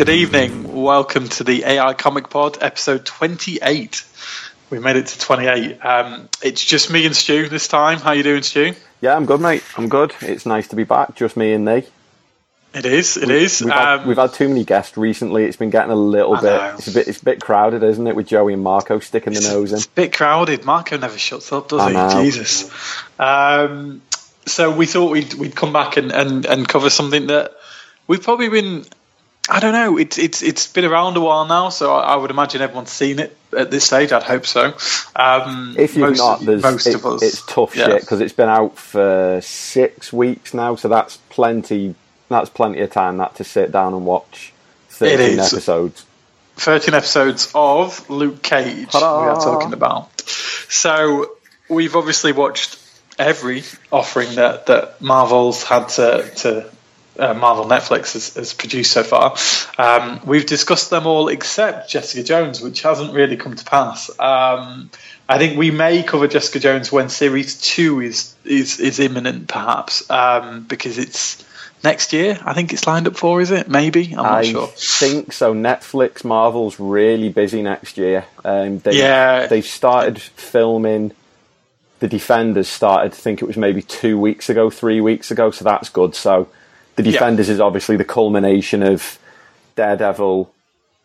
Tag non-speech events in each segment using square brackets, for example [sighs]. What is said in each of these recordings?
Good evening. Welcome to the AI Comic Pod, episode 28. We made it to 28. Um, it's just me and Stu this time. How you doing, Stu? Yeah, I'm good, mate. I'm good. It's nice to be back. Just me and thee. It is. It is. We've, had, Um, we've had too many guests recently. It's been getting a little bit. It's a bit. It's a bit crowded, isn't it? With Joey and Marco sticking the nose in. It's a bit crowded. Marco never shuts up, does I he? know. Jesus. Um, so we thought we'd we'd come back and, and, and cover something that we've probably been. I don't know. It's it's it's been around a while now, so I, I would imagine everyone's seen it at this stage. I'd hope so. Um, If you've most, not, there's, most it- of us, it's tough Yeah. shit because it's been out for six weeks now. So that's plenty. That's plenty of time that to sit down and watch thirteen episodes. 13 episodes of Luke Cage Ta-da. we are talking about. So we've obviously watched every offering that, that Marvel's had to, to uh, Marvel Netflix has, has produced so far. Um, we've discussed them all except Jessica Jones, which hasn't really come to pass. Um, I think we may cover Jessica Jones when series two is is, is imminent, perhaps, um, because it's next year. I think it's lined up for. Is it? Maybe. I'm not I sure. think so. Netflix, Marvel's really busy next year. Um, they, Yeah. they've started filming. The Defenders started. I think it was maybe two weeks ago, three weeks ago. So that's good. So the Yeah. Defenders is obviously the culmination of Daredevil,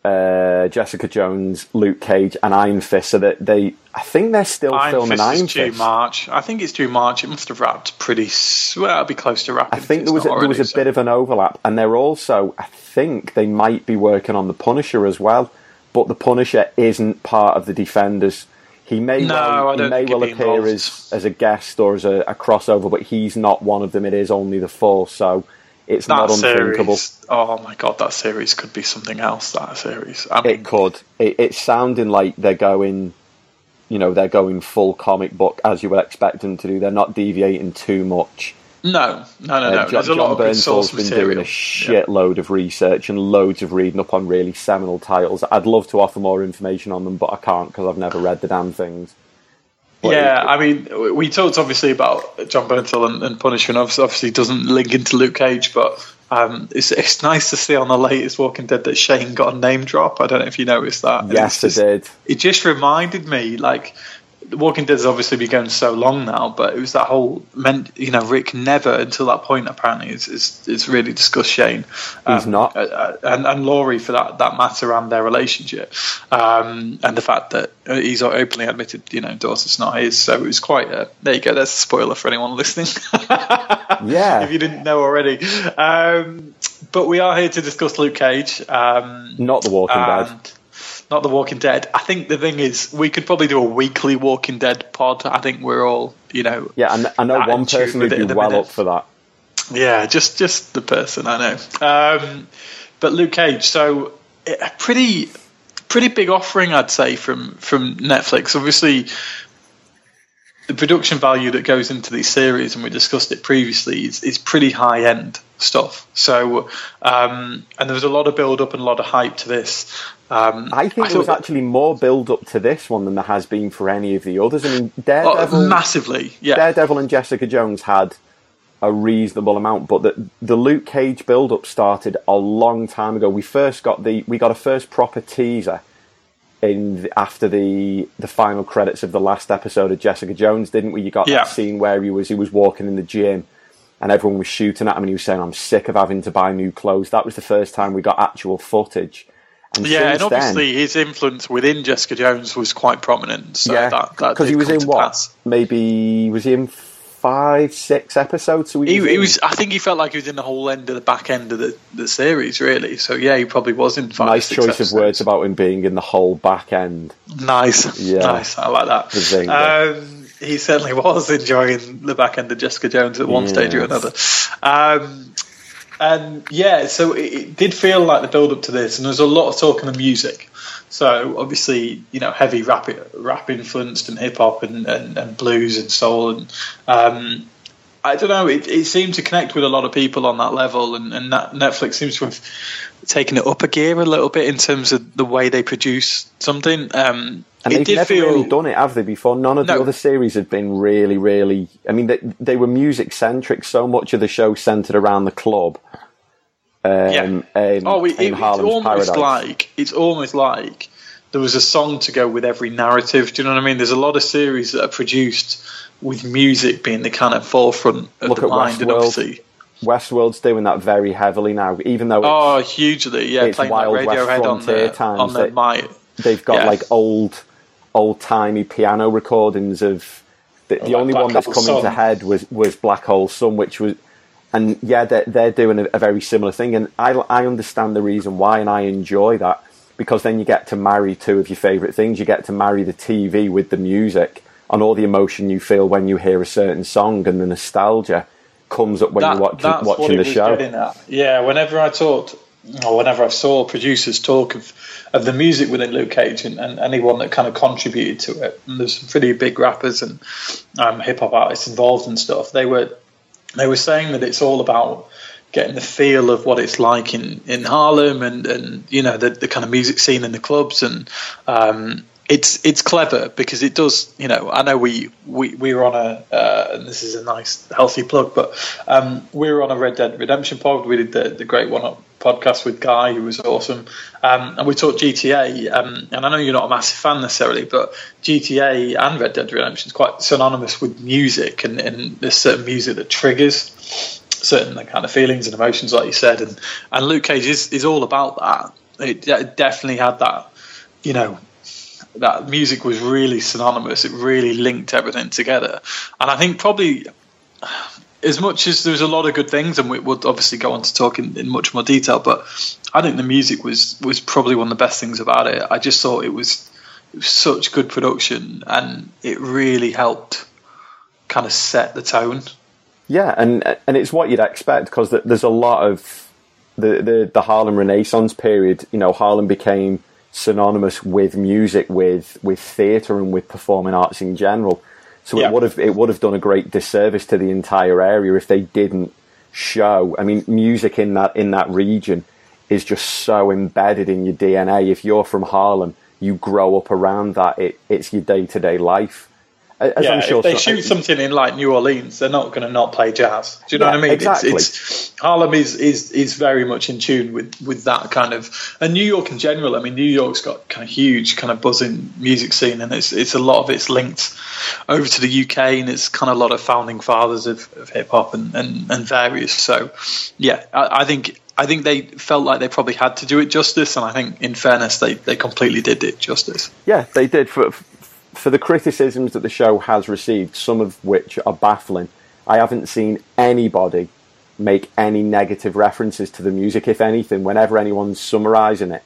uh, Jessica Jones, Luke Cage, and Iron Fist. So that they, I think they're still Iron filming Fist Iron is due Fist. March. I think it's due March. It must have wrapped pretty. Well, it'll be close to wrapping. I think there was a, not there was already, a bit of an overlap, and they're also I think they might be working on the Punisher as well, but the Punisher isn't part of the Defenders. He may No, well, I he may well appear involved. as as a guest or as a, a crossover, but he's not one of them. It is only the four, so it's That not unthinkable. series. Oh my god, that series could be something else. That series. I mean, It could. It, it's sounding like they're going, you know, they're going full comic book as you would expect them to do. They're not deviating too much. no, no, no, no. Uh, John, There's a lot John of source been material. doing a shitload of research and loads of reading up on really seminal titles. I'd love to offer more information on them, but I can't because I've never read the damn things. Yeah, I mean, we talked obviously about Jon Bernthal and, and Punisher, obviously, doesn't link into Luke Cage, but um, it's it's nice to see on the latest Walking Dead that Shane got a name drop. I don't know if you noticed that. Yes, I did. it just reminded me like Walking Dead has obviously been going so long now, but it was that whole meant you know Rick never until that point apparently is is, is really discussed Shane. He's not. uh, uh, and and Lori for that that matter and their relationship, um, and the fact that he's openly admitted you know Dorset's not his. So it was quite a there you go. There's a spoiler for anyone listening. [laughs] Yeah. if you didn't know already. Um, but we are here to discuss Luke Cage. Um, Not The Walking Dead. Not The Walking Dead. I think the thing is, we could probably do a weekly Walking Dead pod. I think we're all, you know. Yeah, and I know one person who'd be well minute. up for that. Yeah, just just the person I know. Um, but Luke Cage, so a pretty pretty big offering, I'd say, from from Netflix. Obviously, the production value that goes into these series, and we discussed it previously, is, is pretty high end stuff. So, um, and there was a lot of build up and a lot of hype to this. Um, I think I there was actually more build up to this one than there has been for any of the others. I mean, Oh, Daredevil, massively, yeah. Daredevil and Jessica Jones had a reasonable amount, but the the Luke Cage build up started a long time ago. We first got the we got a first proper teaser in the, after the the final credits of the last episode of Jessica Jones, didn't we? You got Yeah. that scene where he was he was walking in the gym and everyone was shooting at him and he was saying, "I'm sick of having to buy new clothes." That was the first time we got actual footage. And Yeah, and then- obviously his influence within Jessica Jones was quite prominent. So yeah, that that because he was in what? pass. Maybe was he in five, six episodes? So He, was he was. I think he felt like he was in the whole end of the back end of the, the series, really. So yeah, he probably was in five. nice choice episodes. of words about him being in the whole back end. Nice, Yeah. nice. I like that. The zinger. Um, he certainly [laughs] was enjoying the back end of Jessica Jones at one stage or another. Um, and yeah, so it, it did feel like the build up to this, and there's a lot of talk in the music. So obviously, you know, heavy rap, rap influenced and hip hop and, and, and blues and soul and um, I don't know. It, it seemed to connect with a lot of people on that level, and, and Netflix seems to have taken it up a gear a little bit in terms of the way they produce something. Um, And it they've never feel really done it, have they? Before none of the other series have been really, really. I mean, they, they were music centric. So much of the show centered around the club. Um, Yeah. um, Oh, it, it, it's almost Paradise. like it's almost like there was a song to go with every narrative. Do you know what I mean? There's a lot of series that are produced with music being the kind of forefront of Look the at mind, and Westworld. obviously, Westworld's doing that very heavily now, even though it's, oh, hugely, yeah, it's playing Wild West Radiohead on Frontier the times on the that- mic. they've got yeah. like old, old timey piano recordings of. The, oh, the like only Black one that's coming into head was was Black Hole Sun, which was, and yeah, they're they're doing a, a very similar thing, and I I understand the reason why, and I enjoy that because then you get to marry two of your favourite things. You get to marry the TV with the music and all the emotion you feel when you hear a certain song, and the nostalgia comes up when That- you're watch, watching the show. Yeah, whenever I talked, or whenever I saw producers talk of, of the music within Luke Cage and, and anyone that kind of contributed to it, and there's some pretty big rappers and um, hip hop artists involved and stuff. They were they were saying that it's all about getting the feel of what it's like in, in Harlem and, and you know the, the kind of music scene in the clubs and um, it's it's clever because it does you know I know we we, we were on a uh, and this is a nice healthy plug but um, we were on a Red Dead Redemption pod. We did the, the great one up podcast with Guy who was awesome. Um, and we talked GTA um, and I know you're not a massive fan necessarily but GTA and Red Dead Redemption is quite synonymous with music and, and there's certain music that triggers certain kind of feelings and emotions, like you said, and and Luke Cage is, is all about that. It de- definitely had that, you know, that music was really synonymous. It really linked everything together, and I think probably as much as there's a lot of good things, and we will obviously go on to talk in, in much more detail, but I think the music was was probably one of the best things about it. I just thought it was, it was such good production, and it really helped kind of set the tone. Yeah, and and it's what you'd expect because there's a lot of the, the the Harlem Renaissance period. You know, Harlem became synonymous with music, with with theatre, and with performing arts in general. So Yeah. it would have it would have done a great disservice to the entire area if they didn't show. I mean, music in that in that region is just so embedded in your DNA. If you're from Harlem, you grow up around that. It, it's your day to day life. As yeah, I'm sure if they so- shoot something in like New Orleans, they're not going to not play jazz. Do you know Yeah, what I mean? exactly. It's, it's Harlem is, is is very much in tune with with that kind of, and New York in general. I mean, New York's got kind of huge kind of buzzing music scene, and it's it's a lot of it's linked over to the UK, and it's kind of a lot of founding fathers of, of hip hop and, and and various. So, yeah, I, I think. I think they felt like they probably had to do it justice, and I think, in fairness, they, they completely did it justice. Yeah, they did for for the criticisms that the show has received, some of which are baffling. I haven't seen anybody make any negative references to the music. If anything, whenever anyone's summarising it,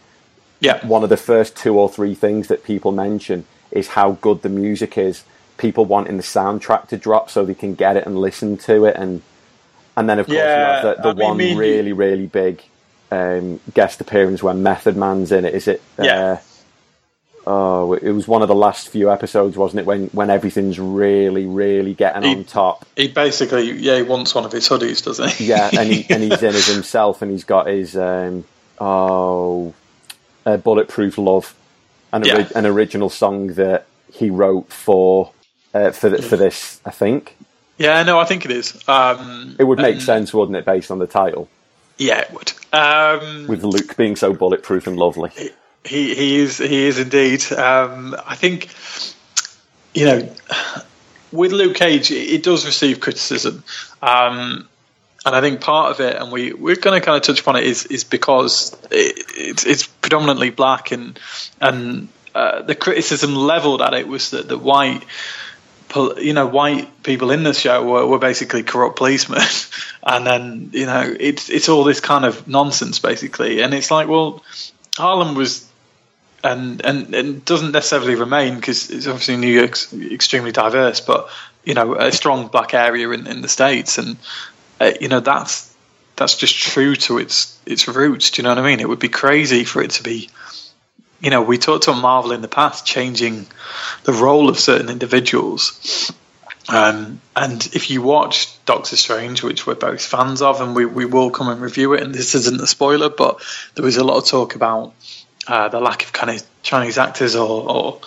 Yeah, one of the first two or three things that people mention is how good the music is. People wanting the soundtrack to drop so they can get it and listen to it, and And then, of course, Yeah, you have the, the one me- really, really big um, guest appearance when Method Man's in it. Is it? Yeah. Uh, oh, it was one of the last few episodes, wasn't it? When when everything's really, really getting He- on top. He basically, yeah, he wants one of his hoodies, doesn't he? Yeah, and he, and he's in as [laughs] himself, and he's got his um, oh, uh, bulletproof love, an, Yeah. an original song that he wrote for uh, for th- for this. I think yeah, no, I think it is. Um, it would make and- sense, wouldn't it, based on the title, Yeah, it would. Um, with Luke being so bulletproof and lovely. He he is he is indeed. Um, I think you know with Luke Cage, it, does receive criticism, um, and I think part of it, and we we're going to kind of touch upon it, is is because it, it's it's predominantly black, and and uh, the criticism leveled at it was that the white. You know, white people in the show were, were basically corrupt policemen, [laughs] and then you know it's it's all this kind of nonsense basically, and it's like, well, Harlem was and and, and doesn't necessarily remain because it's obviously New York's extremely diverse, but you know a strong black area in, in the states, and uh, you know that's that's just true to its its roots. Do you know what I mean? It would be crazy for it to be, you know, we talked about Marvel in the past changing the role of certain individuals. Um, and if you watch Doctor Strange, which we're both fans of, and we, we will come and review it, and this isn't a spoiler, but there was a lot of talk about uh, the lack of kind of Chinese actors or, or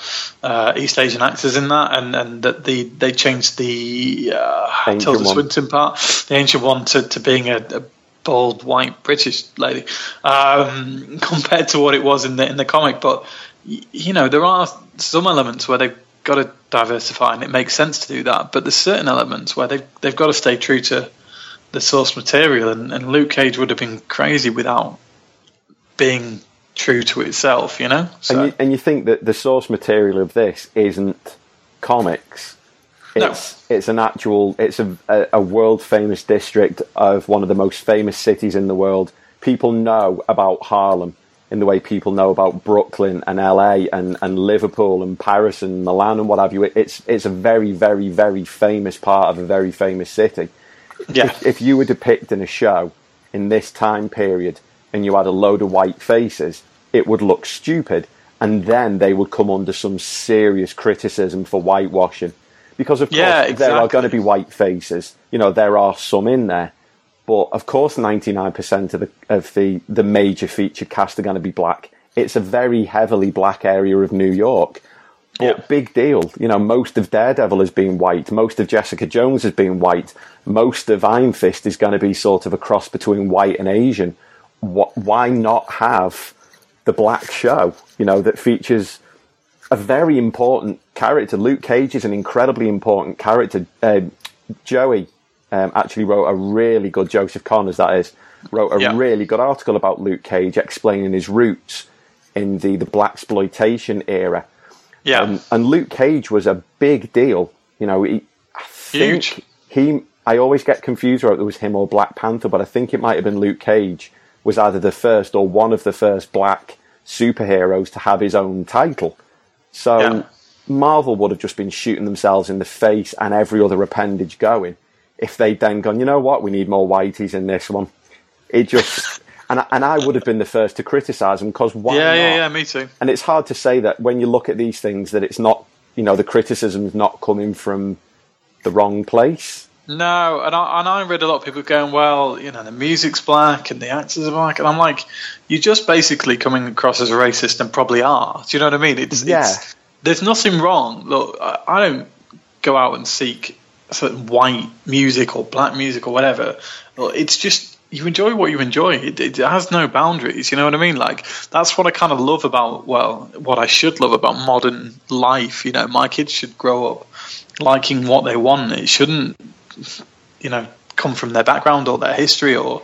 uh, East Asian actors in that, and, and that the they changed the uh, Tilda. Swinton part, the ancient one, to, to being a, a bald white British lady, um, [laughs] compared to what it was in the in the comic. But you know, there are some elements where they've got to diversify, and it makes sense to do that. But there's certain elements where they've they've got to stay true to the source material, and, and Luke Cage would have been crazy without being true to itself, you know. So And you, and you think that the source material of this isn't comics. No. It's it's an actual it's a, a, a world famous district of one of the most famous cities in the world. People know about Harlem in the way people know about Brooklyn and LA and, and Liverpool and Paris and Milan and what have you. It's it's a very very very famous part of a very famous city. yeah, If, if you were depicting a show in this time period and you had a load of white faces, it would look stupid, and then they would come under some serious criticism for whitewashing. Because of course Yeah, there are going to be white faces. You know there are some in there, but of course ninety nine percent of the of the the major feature cast are going to be black. It's a very heavily black area of New York. But Yeah. big deal. You know, most of Daredevil has been white. Most of Jessica Jones has been white. Most of Iron Fist is going to be sort of a cross between white and Asian. Wh- Why not have the black show? You know, that features a very important character. Luke Cage is an incredibly important character. Uh, Joey um, actually wrote a really good Joseph Connors, that is, wrote a Yeah. really good article about Luke Cage, explaining his roots in the the blaxploitation era. yeah, Um, and Luke Cage was a big deal. You know, he, I think Huge. he. I always get confused whether it was him or Black Panther, but I think it might have been Luke Cage was either the first or one of the first black superheroes to have his own title. So Yeah. Marvel would have just been shooting themselves in the face and every other appendage going if they'd then gone, you know what, we need more whiteys in this one. It just. [laughs] And, I- and I would have been the first to criticise them because why yeah, not? yeah, yeah. Me too. and it's hard to say that when you look at these things that it's not you know the criticism's not coming from the wrong place No, and I, and I read a lot of people going, well, you know, the music's black and the actors are black, and I'm like, you're just basically coming across as a racist and probably are. Do you know what I mean? It's, Yeah. it's there's nothing wrong. Look, I, don't go out and seek certain white music or black music or whatever. It's just you enjoy what you enjoy. It, it has no boundaries. You know what I mean? Like that's what I kind of love about well, what I should love about modern life. You know, my kids should grow up liking what they want. It shouldn't, you know, come from their background or their history or,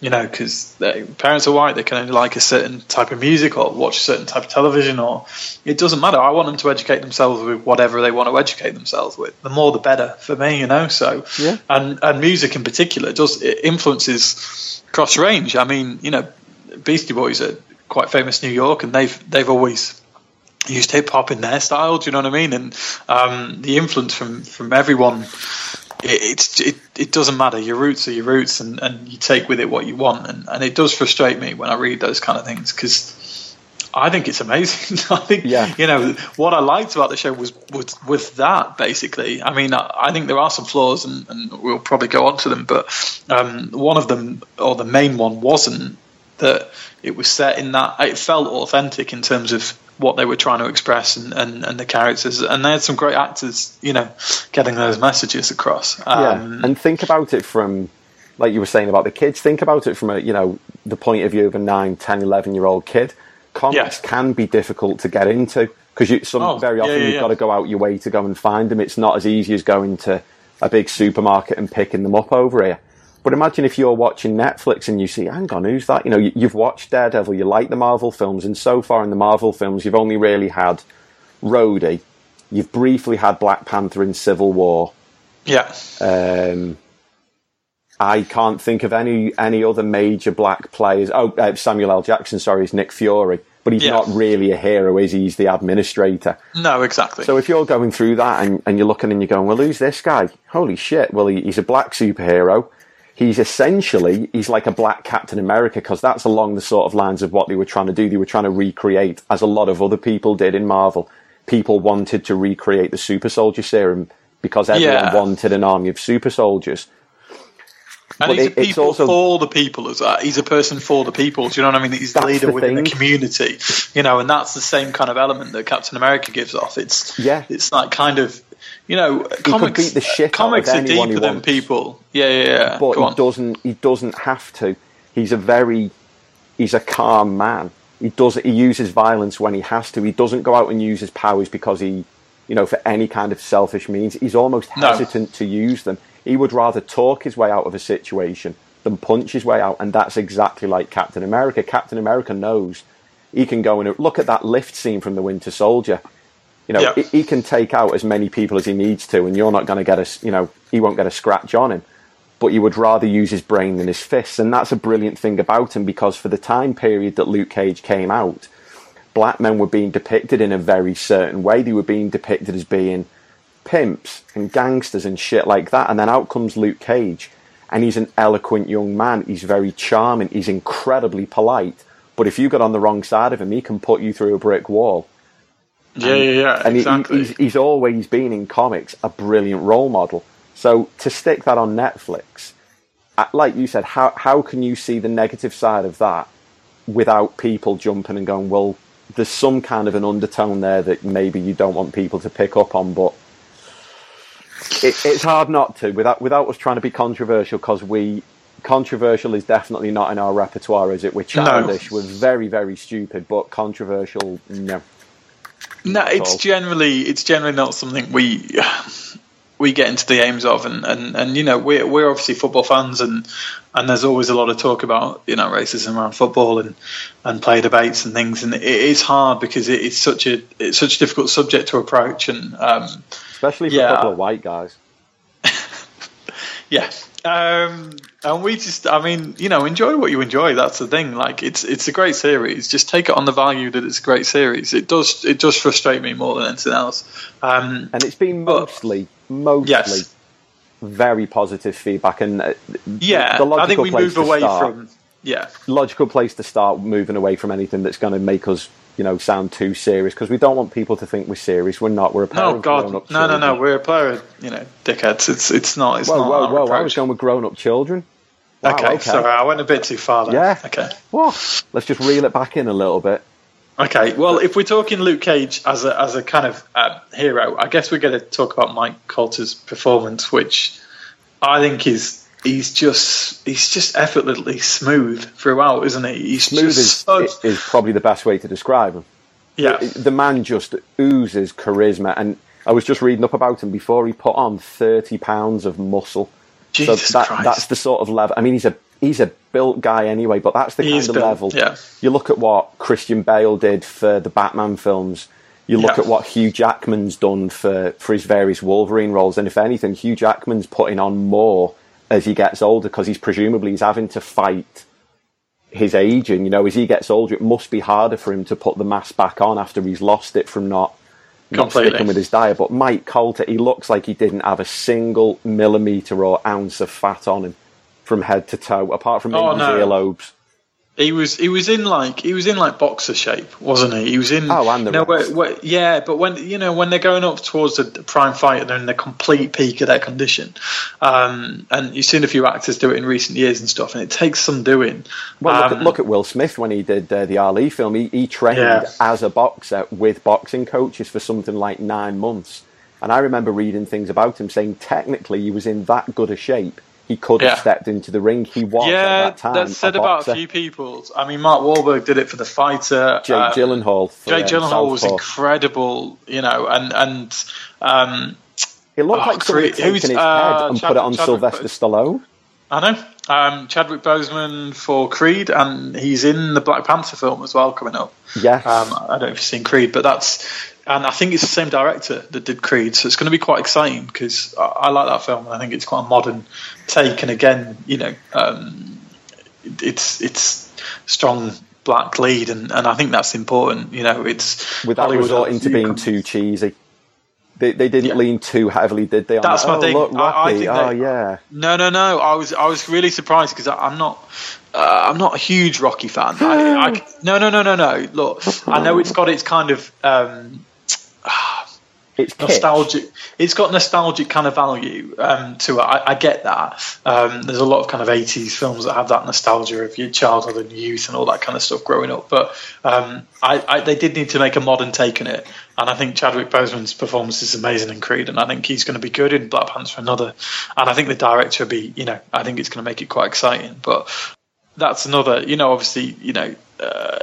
you know, because their parents are white, they can only like a certain type of music or watch a certain type of television or it doesn't matter. I want them to educate themselves with whatever they want to educate themselves with. The more the better for me, you know. So, Yeah. and and music in particular does it influences cross range. I mean, you know, Beastie Boys are quite famous in New York, and they've they've always used hip hop in their style. Do you know what I mean? And um, the influence from from everyone it, it, it doesn't matter. Your roots are your roots, and, and you take with it what you want. And, and it does frustrate me when I read those kind of things because I think it's amazing. [laughs] I think Yeah. you know what I liked about the show was was with that basically. I mean, I, I think there are some flaws, and, and we'll probably go on to them. But um, one of them, or the main one, wasn't that it was set in that it felt authentic in terms of what they were trying to express and, and, and the characters. And they had some great actors, you know, getting those messages across. Yeah, Um, and think about it from, like you were saying about the kids. Think about it from a you know the point of view of a 9, 10, 11 year old kid. Comics Yes. can be difficult to get into because you some Oh, very yeah, often yeah, you've yeah. got to go out your way to go and find them. It's not as easy as going to a big supermarket and picking them up over here. But imagine if you're watching Netflix and you see, hang on, who's that? You know, you, you've watched Daredevil, you like the Marvel films, and so far in the Marvel films, you've only really had Rhodey. You've briefly had Black Panther in Civil War. yeah, Um, I can't think of any any other major black players. Oh, uh, Samuel L. Jackson, sorry, is Nick Fury, but he's Yeah. not really a hero, is he? He's the administrator. no, exactly. So if you're going through that and, and you're looking and you're going, well, who's this guy? Holy shit! Well, he, he's a black superhero. He's essentially he's like a black Captain America because that's along the sort of lines of what they were trying to do. They were trying to recreate, as a lot of other people did in Marvel. People wanted to recreate the super soldier serum because everyone Yeah. wanted an army of super soldiers. And But he's it- a it's people also- for the people as well. He's a person for the people. Do you know what I mean? He's the leader the within the community. You know, and that's the same kind of element that Captain America gives off. It's Yeah. it's like kind of you know, comics. beat the shit out of comics are anyone deeper than people. Yeah, yeah, yeah. but he on. doesn't he doesn't have to he's a very he's a calm man he does he uses violence when he has to he doesn't go out and use his powers because he you know for any kind of selfish means he's almost No. hesitant to use them he would rather talk his way out of a situation than punch his way out and that's exactly like captain america captain america knows he can go and look at that lift scene from the winter soldier you know, Yeah. he, he can take out as many people as he needs to, and you're not going to get a, you know, he won't get a scratch on him. But you would rather use his brain than his fists, and that's a brilliant thing about him because for the time period that Luke Cage came out, black men were being depicted in a very certain way. They were being depicted as being pimps and gangsters and shit like that. And then out comes Luke Cage, and he's an eloquent young man. He's very charming. He's incredibly polite. But if you got on the wrong side of him, he can put you through a brick wall yeah, yeah, yeah. and he- exactly. he's, he's always been in comics a brilliant role model. So to stick that on Netflix, uh, like you said, how how can you see the negative side of that without people jumping and going, well, there's some kind of an undertone there that maybe you don't want people to pick up on, but it, it's hard not to without without us trying to be controversial because we controversial is definitely not in our repertoire, is it? We're childish, we're very very stupid, but controversial, no. No, it's all. generally it's generally not something we [sighs] we get into the aims of, and, and, and you know we're we're obviously football fans, and and there's always a lot of talk about you know racism around football and and play debates and things, and it is hard because it, it's such a it's such a difficult subject to approach, and um, especially for Yeah. a couple of white guys. [laughs] yeah. Um, and we just, I mean, you know, enjoy what you enjoy. That's the thing. Like, it's it's a great series. Just take it on the value that it's a great series. It does it does frustrate me more than anything else. Um, and it's been But- mostly, mostly Yes. very positive feedback. And uh, yeah, the logical I think we move away start, from yeah, logical place to start moving away from anything that's going to make us, you know, sound too serious because we don't want people to think we're serious. We're not. We're a pair No, of God, no, no, no. We're a pair of you know dickheads. It's it's not. It's Whoa, not whoa, whoa! I approach. was going with grown-up children. Wow, okay, okay. sorry, I went a bit too far there. Yeah. Okay. What? Let's just reel it back in a little bit. Okay. Well, if we're talking Luke Cage as a as a kind of uh, hero, I guess we're going to talk about Mike Colter's performance, which I think is he's just he's just effortlessly smooth throughout, isn't he? He's Smooth is, such, is probably the best way to describe him. yeah. the man just oozes charisma. And I was just reading up about him before he put on thirty pounds of muscle. Jesus so that, Christ. that's the sort of level. I mean, he's a he's a built guy anyway, but that's the He kind of built, level. yeah. You look at what Christian Bale did for the Batman films. You look Yeah. at what Hugh Jackman's done for, for his various Wolverine roles, and if anything, Hugh Jackman's putting on more as he gets older because he's presumably he's having to fight his aging. You know, as he gets older, it must be harder for him to put the mask back on after he's lost it from not not sticking with his diet. But Mike Colter, he looks like he didn't have a single millimeter or ounce of fat on him from head to toe, apart from Oh, in his no. earlobes. He was he was in like he was in like boxer shape, wasn't he? He was in Oh, and the you know, where, where, yeah, but when you know when they're going up towards the prime fight they're in the complete peak of their condition, um, and you've seen a few actors do it in recent years and stuff, and it takes some doing. Well, look, Um, at, look at Will Smith when he did uh, the Ali film. He, he trained Yeah. as a boxer with boxing coaches for something like nine months. And I remember reading things about him saying technically he was in that good a shape. He could have Yeah. stepped into the ring. He was yeah, at that time. that's said a about a few people. I mean, Mark Wahlberg did it for the fighter. Jake um, Gyllenhaal. For, Jake um, Gyllenhaal was incredible, you know, and and um, It looked Oh, like someone taken who's, his uh, head and put it on Chadwick Sylvester Bos- Stallone. I know um, Chadwick Boseman for Creed, and he's in the Black Panther film as well coming up. Yes. Um, I don't know if you've seen Creed, but that's and I think it's the same director that did Creed, so it's going to be quite exciting because I, I like that film and I think it's quite a modern take. And again, you know, um, it- it's it's strong black lead, and, and I think that's important. You know, it's Without Hollywood resorting to being too cheesy. They, they didn't Yeah. lean too heavily, did they? That's that? my oh, thing. Look, I- I think oh, they- yeah. No, no, no. I was I was really surprised because I'm not uh, I'm not a huge Rocky fan. I, I, [gasps] no, no, no, no, no. Look, I know it's got its kind of um, It's nostalgic. It's got nostalgic kind of value um, to it. I, I get that. Um, there's a lot of kind of 80s films that have that nostalgia of your childhood and youth and all that kind of stuff growing up. But um, I, I, they did need to make a modern take on it. And I think Chadwick Boseman's performance is amazing in Creed, and I think he's going to be good in Black Panther another. And I think the director will be, you know, I think it's going to make it quite exciting. But that's another, you know, obviously, you know, uh,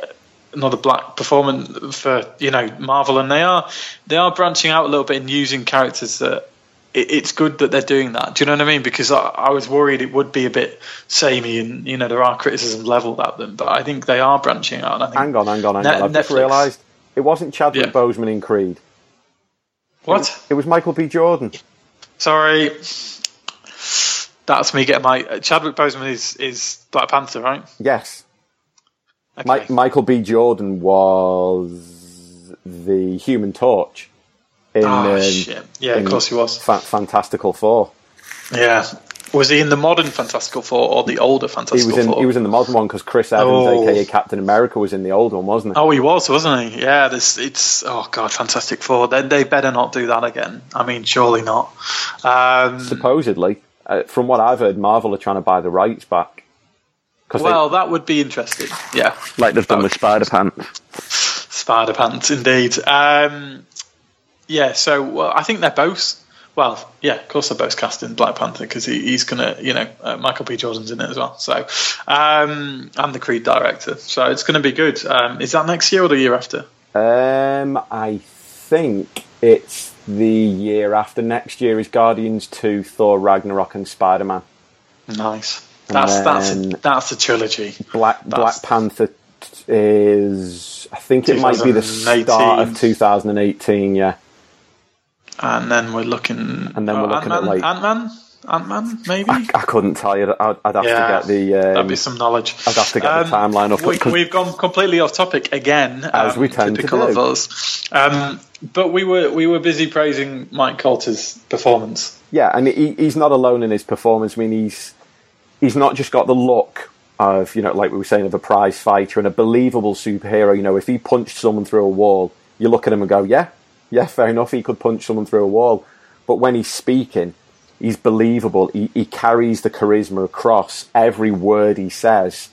another black performance for you know Marvel, and they are they are branching out a little bit and using characters that. It, it's good that they're doing that. Do you know what I mean? Because I, I was worried it would be a bit samey, and you know there are criticisms leveled at them, but I think they are branching out. And I think Hang on, hang on, hang Net- on. I've just realised it wasn't Chadwick Yeah. Boseman in Creed. what? It was Michael B. Jordan. Sorry, that's me getting my Chadwick Boseman is is Black Panther, right? Yes. Okay. Mi- Michael B. Jordan was the Human Torch in, oh um, shit! Yeah, of course he was. Fa- Fantastical Four. Yeah. Was he in the modern Fantastical Four or the older He Fantastical was in Four? he was in the modern one because Chris Evans, Oh. aka Captain America, was in the old one, wasn't he? Oh, he was, wasn't he? Yeah, this it's oh god, Fantastic Four. They, they better not do that again. I mean, surely not. Um, Supposedly, uh, from what I've heard, Marvel are trying to buy the rights back. Well, that would be interesting. Yeah, like they've done with Spider Pants. Spider Pants, indeed. Um, yeah, so well, I think they're both. Well, yeah, of course they're both cast in Black Panther because he, he's gonna, you know, uh, Michael B. Jordan's in it as well. So, um, and the Creed director. So it's going to be good. Um, is that next year or the year after? Um, I think it's the year after next year is Guardians Two, Thor Ragnarok, and Spider Man. Nice. That's that's a, that's a trilogy. Black That's- Black Panther is I think it might be the start of 2018. 2018. Yeah, And then we're looking. And then we're looking at, like- Ant Man. Ant Man, maybe. I, I couldn't tell you. I'd, I'd have Yeah, to get the. Um, That'd be some knowledge. I'd have to get the timeline up, We, we've gone completely off topic again, As um, we tend to do. Um, but we were we were busy praising Mike Colter's performance. Yeah, and he, he's not alone in his performance. I mean, he's he's not just got the look of you know, like we were saying, of a prize fighter and a believable superhero. You know, if he punched someone through a wall, you look at him and go, yeah, yeah, fair enough. He could punch someone through a wall, but when he's speaking, he's believable. He, he carries the charisma across every word he says.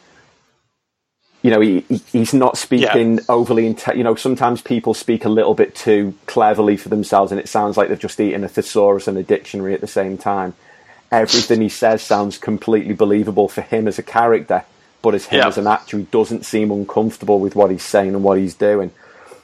You know, he, he he's not speaking overly. Inte- you know, sometimes people speak a little bit too cleverly for themselves, and it sounds like they've just eaten a thesaurus and a dictionary at the same time. Everything he says sounds completely believable for him as a character, but as him Yeah. as an actor, he doesn't seem uncomfortable with what he's saying and what he's doing.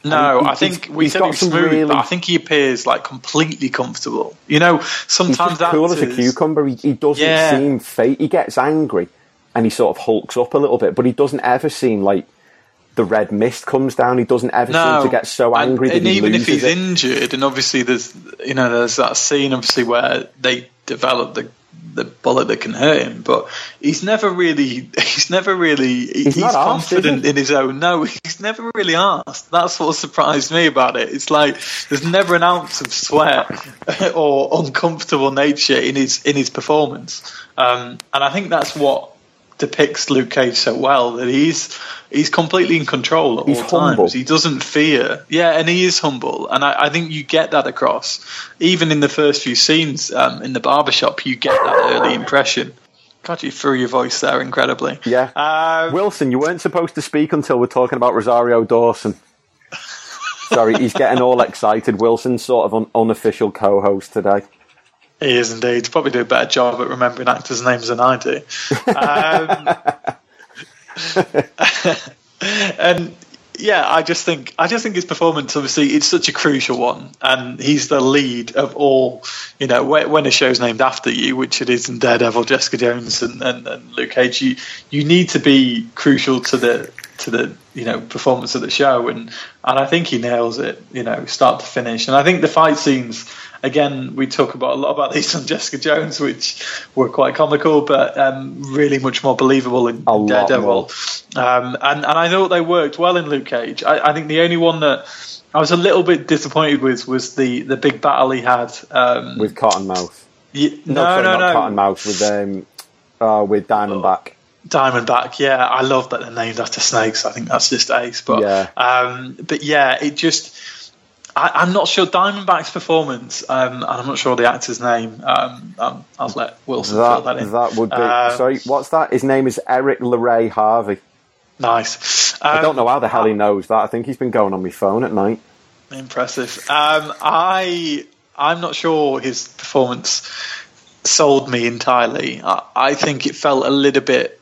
No, he- I think he's- we he's said got he smooth, really- but I think he appears like completely comfortable. You know, He's sometimes just cool as a cucumber. He, he doesn't Yeah. seem fake. He gets angry and he sort of hulks up a little bit, but he doesn't ever seem like the red mist comes down. He doesn't ever No, seem to get so angry and, that he even if he's it. injured, and obviously there's you know there's that scene obviously where they develop the the bullet that can hurt him. But he's never really, [laughs] he's never really, he's, not asked, confident he? in his own. No, [laughs] he's never really asked. That's what surprised me about it. It's like there's never an ounce of sweat [laughs] or uncomfortable nature in his in his performance, um, and I think that's what depicts Luke Cage so well that he's he's completely in control at He's all times. humble. He doesn't fear. Yeah, and he is humble, and I, I think you get that across. Even in the first few scenes um, in the barbershop, you get that early impression. God, you threw your voice there incredibly. Yeah. Um, Wilson, you weren't supposed to speak until we're talking about Rosario Dawson. Sorry, he's getting all [laughs] excited. Wilson's sort of an unofficial co-host today. He is indeed. Probably do a better job at remembering actors' names than I do. Um, [laughs] and yeah, I just think I just think his performance, obviously, it's such a crucial one, and he's the lead of all. You know, when, when a show's named after you, which it is in Daredevil, Jessica Jones, and, and, and Luke Cage, you you need to be crucial to the to the you know performance of the show, and and I think he nails it. You know, start to finish, and I think the fight scenes. Again, we talk about a lot about these on Jessica Jones, which were quite comical, but um, really much more believable in A Daredevil. Um, and, and I thought they worked well in Luke Cage. I, I think the only one that I was a little bit disappointed with was the, the big battle he had. Um, with Cottonmouth. No, no, sorry, no, no. Cottonmouth. With um, uh, with Diamondback. Diamondback, yeah, I love that they're named after snakes. I think that's just ace. But Yeah. um, but yeah, it just I, I'm not sure Diamondback's performance, um, and I'm not sure the actor's name. Um, um, I'll let Wilson fill that That in. that would be. Um, sorry, what's that? His name is Erik LaRay Harvey. Nice. I Um, don't know how the hell he knows that. I think he's been going on my phone at night. Impressive. Um, I I'm not sure his performance sold me entirely. I, I think it felt a little bit.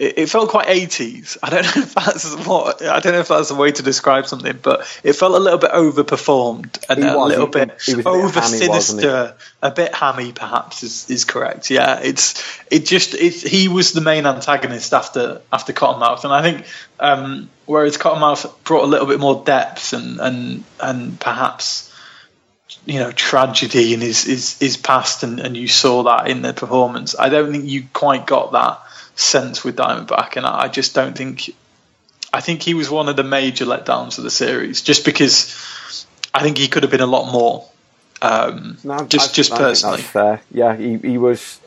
It, it felt quite 80s. I don't know if that's what I don't know if that's a way to describe something, but it felt a little bit overperformed and He a little He- bit he was a bit over sinister, a bit hammy, perhaps is, is correct. Yeah, it's it just it's he was the main antagonist after after Cottonmouth, and I think um, whereas Cottonmouth brought a little bit more depth and and and perhaps you know tragedy in his his, his past, and, and you saw that in the performance. I don't think you quite got that sense with Diamondback, and I just don't think. I think he was one of the major letdowns of the series, just because I think he could have been a lot more. Um, No, just I- just I personally, fair. Yeah, he he was.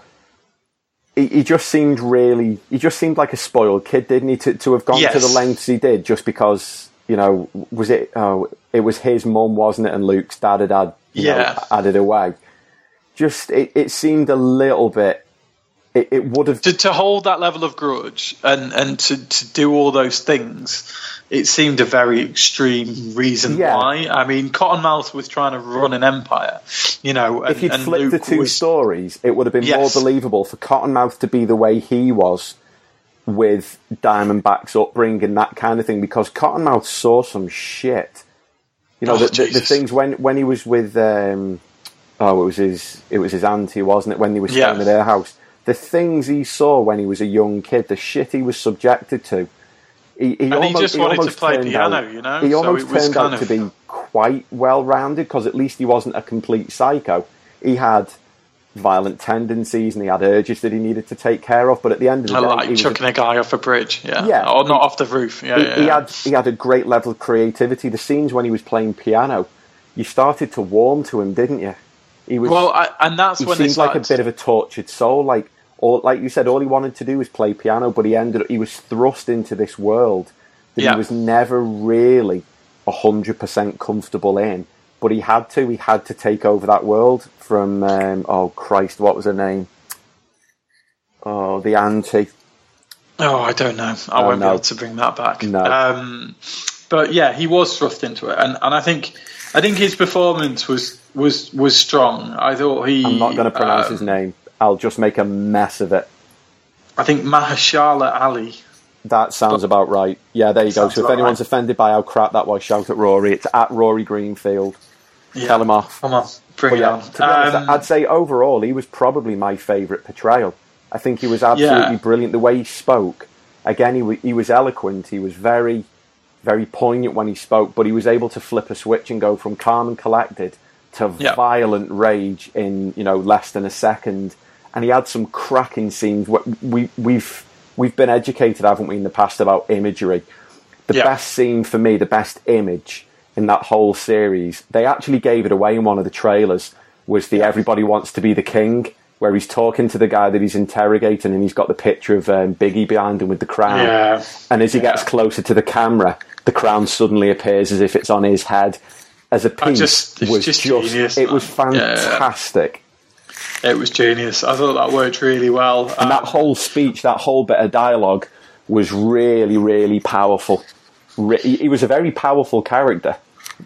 He, he just seemed really. He just seemed like a spoiled kid, didn't he? To to have gone to the lengths he did just because you know was it? Oh, it was his mum, wasn't it? And Luke's dad had had you know, Yeah. added away. Just it, it seemed a little bit. It, it would have to, to hold that level of grudge and, and to, to do all those things, it seemed a very extreme reason Yeah. why. I mean, Cottonmouth was trying to run an empire, you know. And, if you'd flipped the two was, stories, it would have been Yes. more believable for Cottonmouth to be the way he was with Diamondback's upbringing, and that kind of thing, because Cottonmouth saw some shit. You know, Oh, the, the, the things when, when he was with, um, oh, it was his, it was his auntie, wasn't it? When they were staying Yeah. at their house, the things he saw when he was a young kid, the shit he was subjected to. He, he he almost, just wanted to play turned piano, out- you know, He so almost turned kind out to be quite well rounded because at least he wasn't a complete psycho. He had violent tendencies and he had urges that he needed to take care of. But at the end of the I day, like he, was chucking a guy off a bridge, yeah, Yeah. or not off the roof, yeah, he, yeah. he yeah. had he had a great level of creativity. The scenes when he was playing piano, you started to warm to him, didn't you? He was well, I, and that's he when seemed like a bit of a tortured soul. Like or like you said, all he wanted to do was play piano, but he ended he was thrust into this world that Yeah. he was never really hundred percent comfortable in. But he had to. He had to take over that world from. Um, oh Christ, what was her name? Oh, the auntie. Oh, I don't know. I Oh, won't no. be able to bring that back. No. Um, but yeah, he was thrust into it, and, and I think I think his performance was was was strong. I thought he. I'm not going to pronounce um, his name. I'll just make a mess of it. I think Mahershala Ali. That sounds about right. Yeah, there you go. Sounds So if anyone's right. offended by how crap that was, shout at Rory. It's at Rory Greenfield. Yeah. Tell him off. Come on, bring But it on. honest, Um, I'd say overall he was probably my favourite portrayal. I think he was absolutely Yeah. brilliant. The way he spoke, again, he, wa- he was eloquent. He was very, very poignant when he spoke, but he was able to flip a switch and go from calm and collected to Yeah. violent rage in you know less than a second, and he had some cracking scenes. We we've we've been educated, haven't we, in the past about imagery. The Yeah. best scene for me, the best image in that whole series, they actually gave it away in one of the trailers. Was the "Everybody Wants to Be the King," where he's talking to the guy that he's interrogating, and he's got the picture of um, Biggie behind him with the crown. Yeah. And as he Yeah. gets closer to the camera, the crown suddenly appears as if it's on his head. As a piece, just- was just genius, it was fantastic. It was genius. I thought that worked really well. And that Um, whole speech, that whole bit of dialogue, was really, really powerful. Re- he, he was a very powerful character.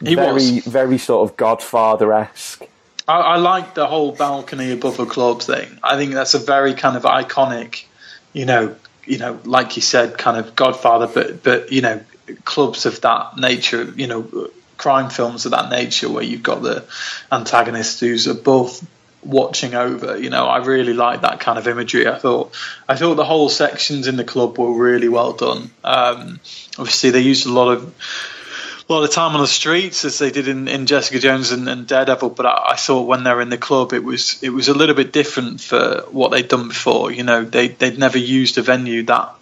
He very, was. very sort of Godfather esque. I, I like the whole balcony above a club thing. I think that's a very kind of iconic, you know, you know, like you said, kind of Godfather, but but you know, clubs of that nature, you know, crime films of that nature, where you've got the antagonist who's above watching over. You know, I really liked that kind of imagery. I thought I thought the whole sections in the club were really well done. Um, obviously, they used a lot of a lot of time on the streets as they did in, in Jessica Jones and, and Daredevil, but I, I thought when they're in the club, it was it was a little bit different for what they'd done before. You know, they they'd never used a venue that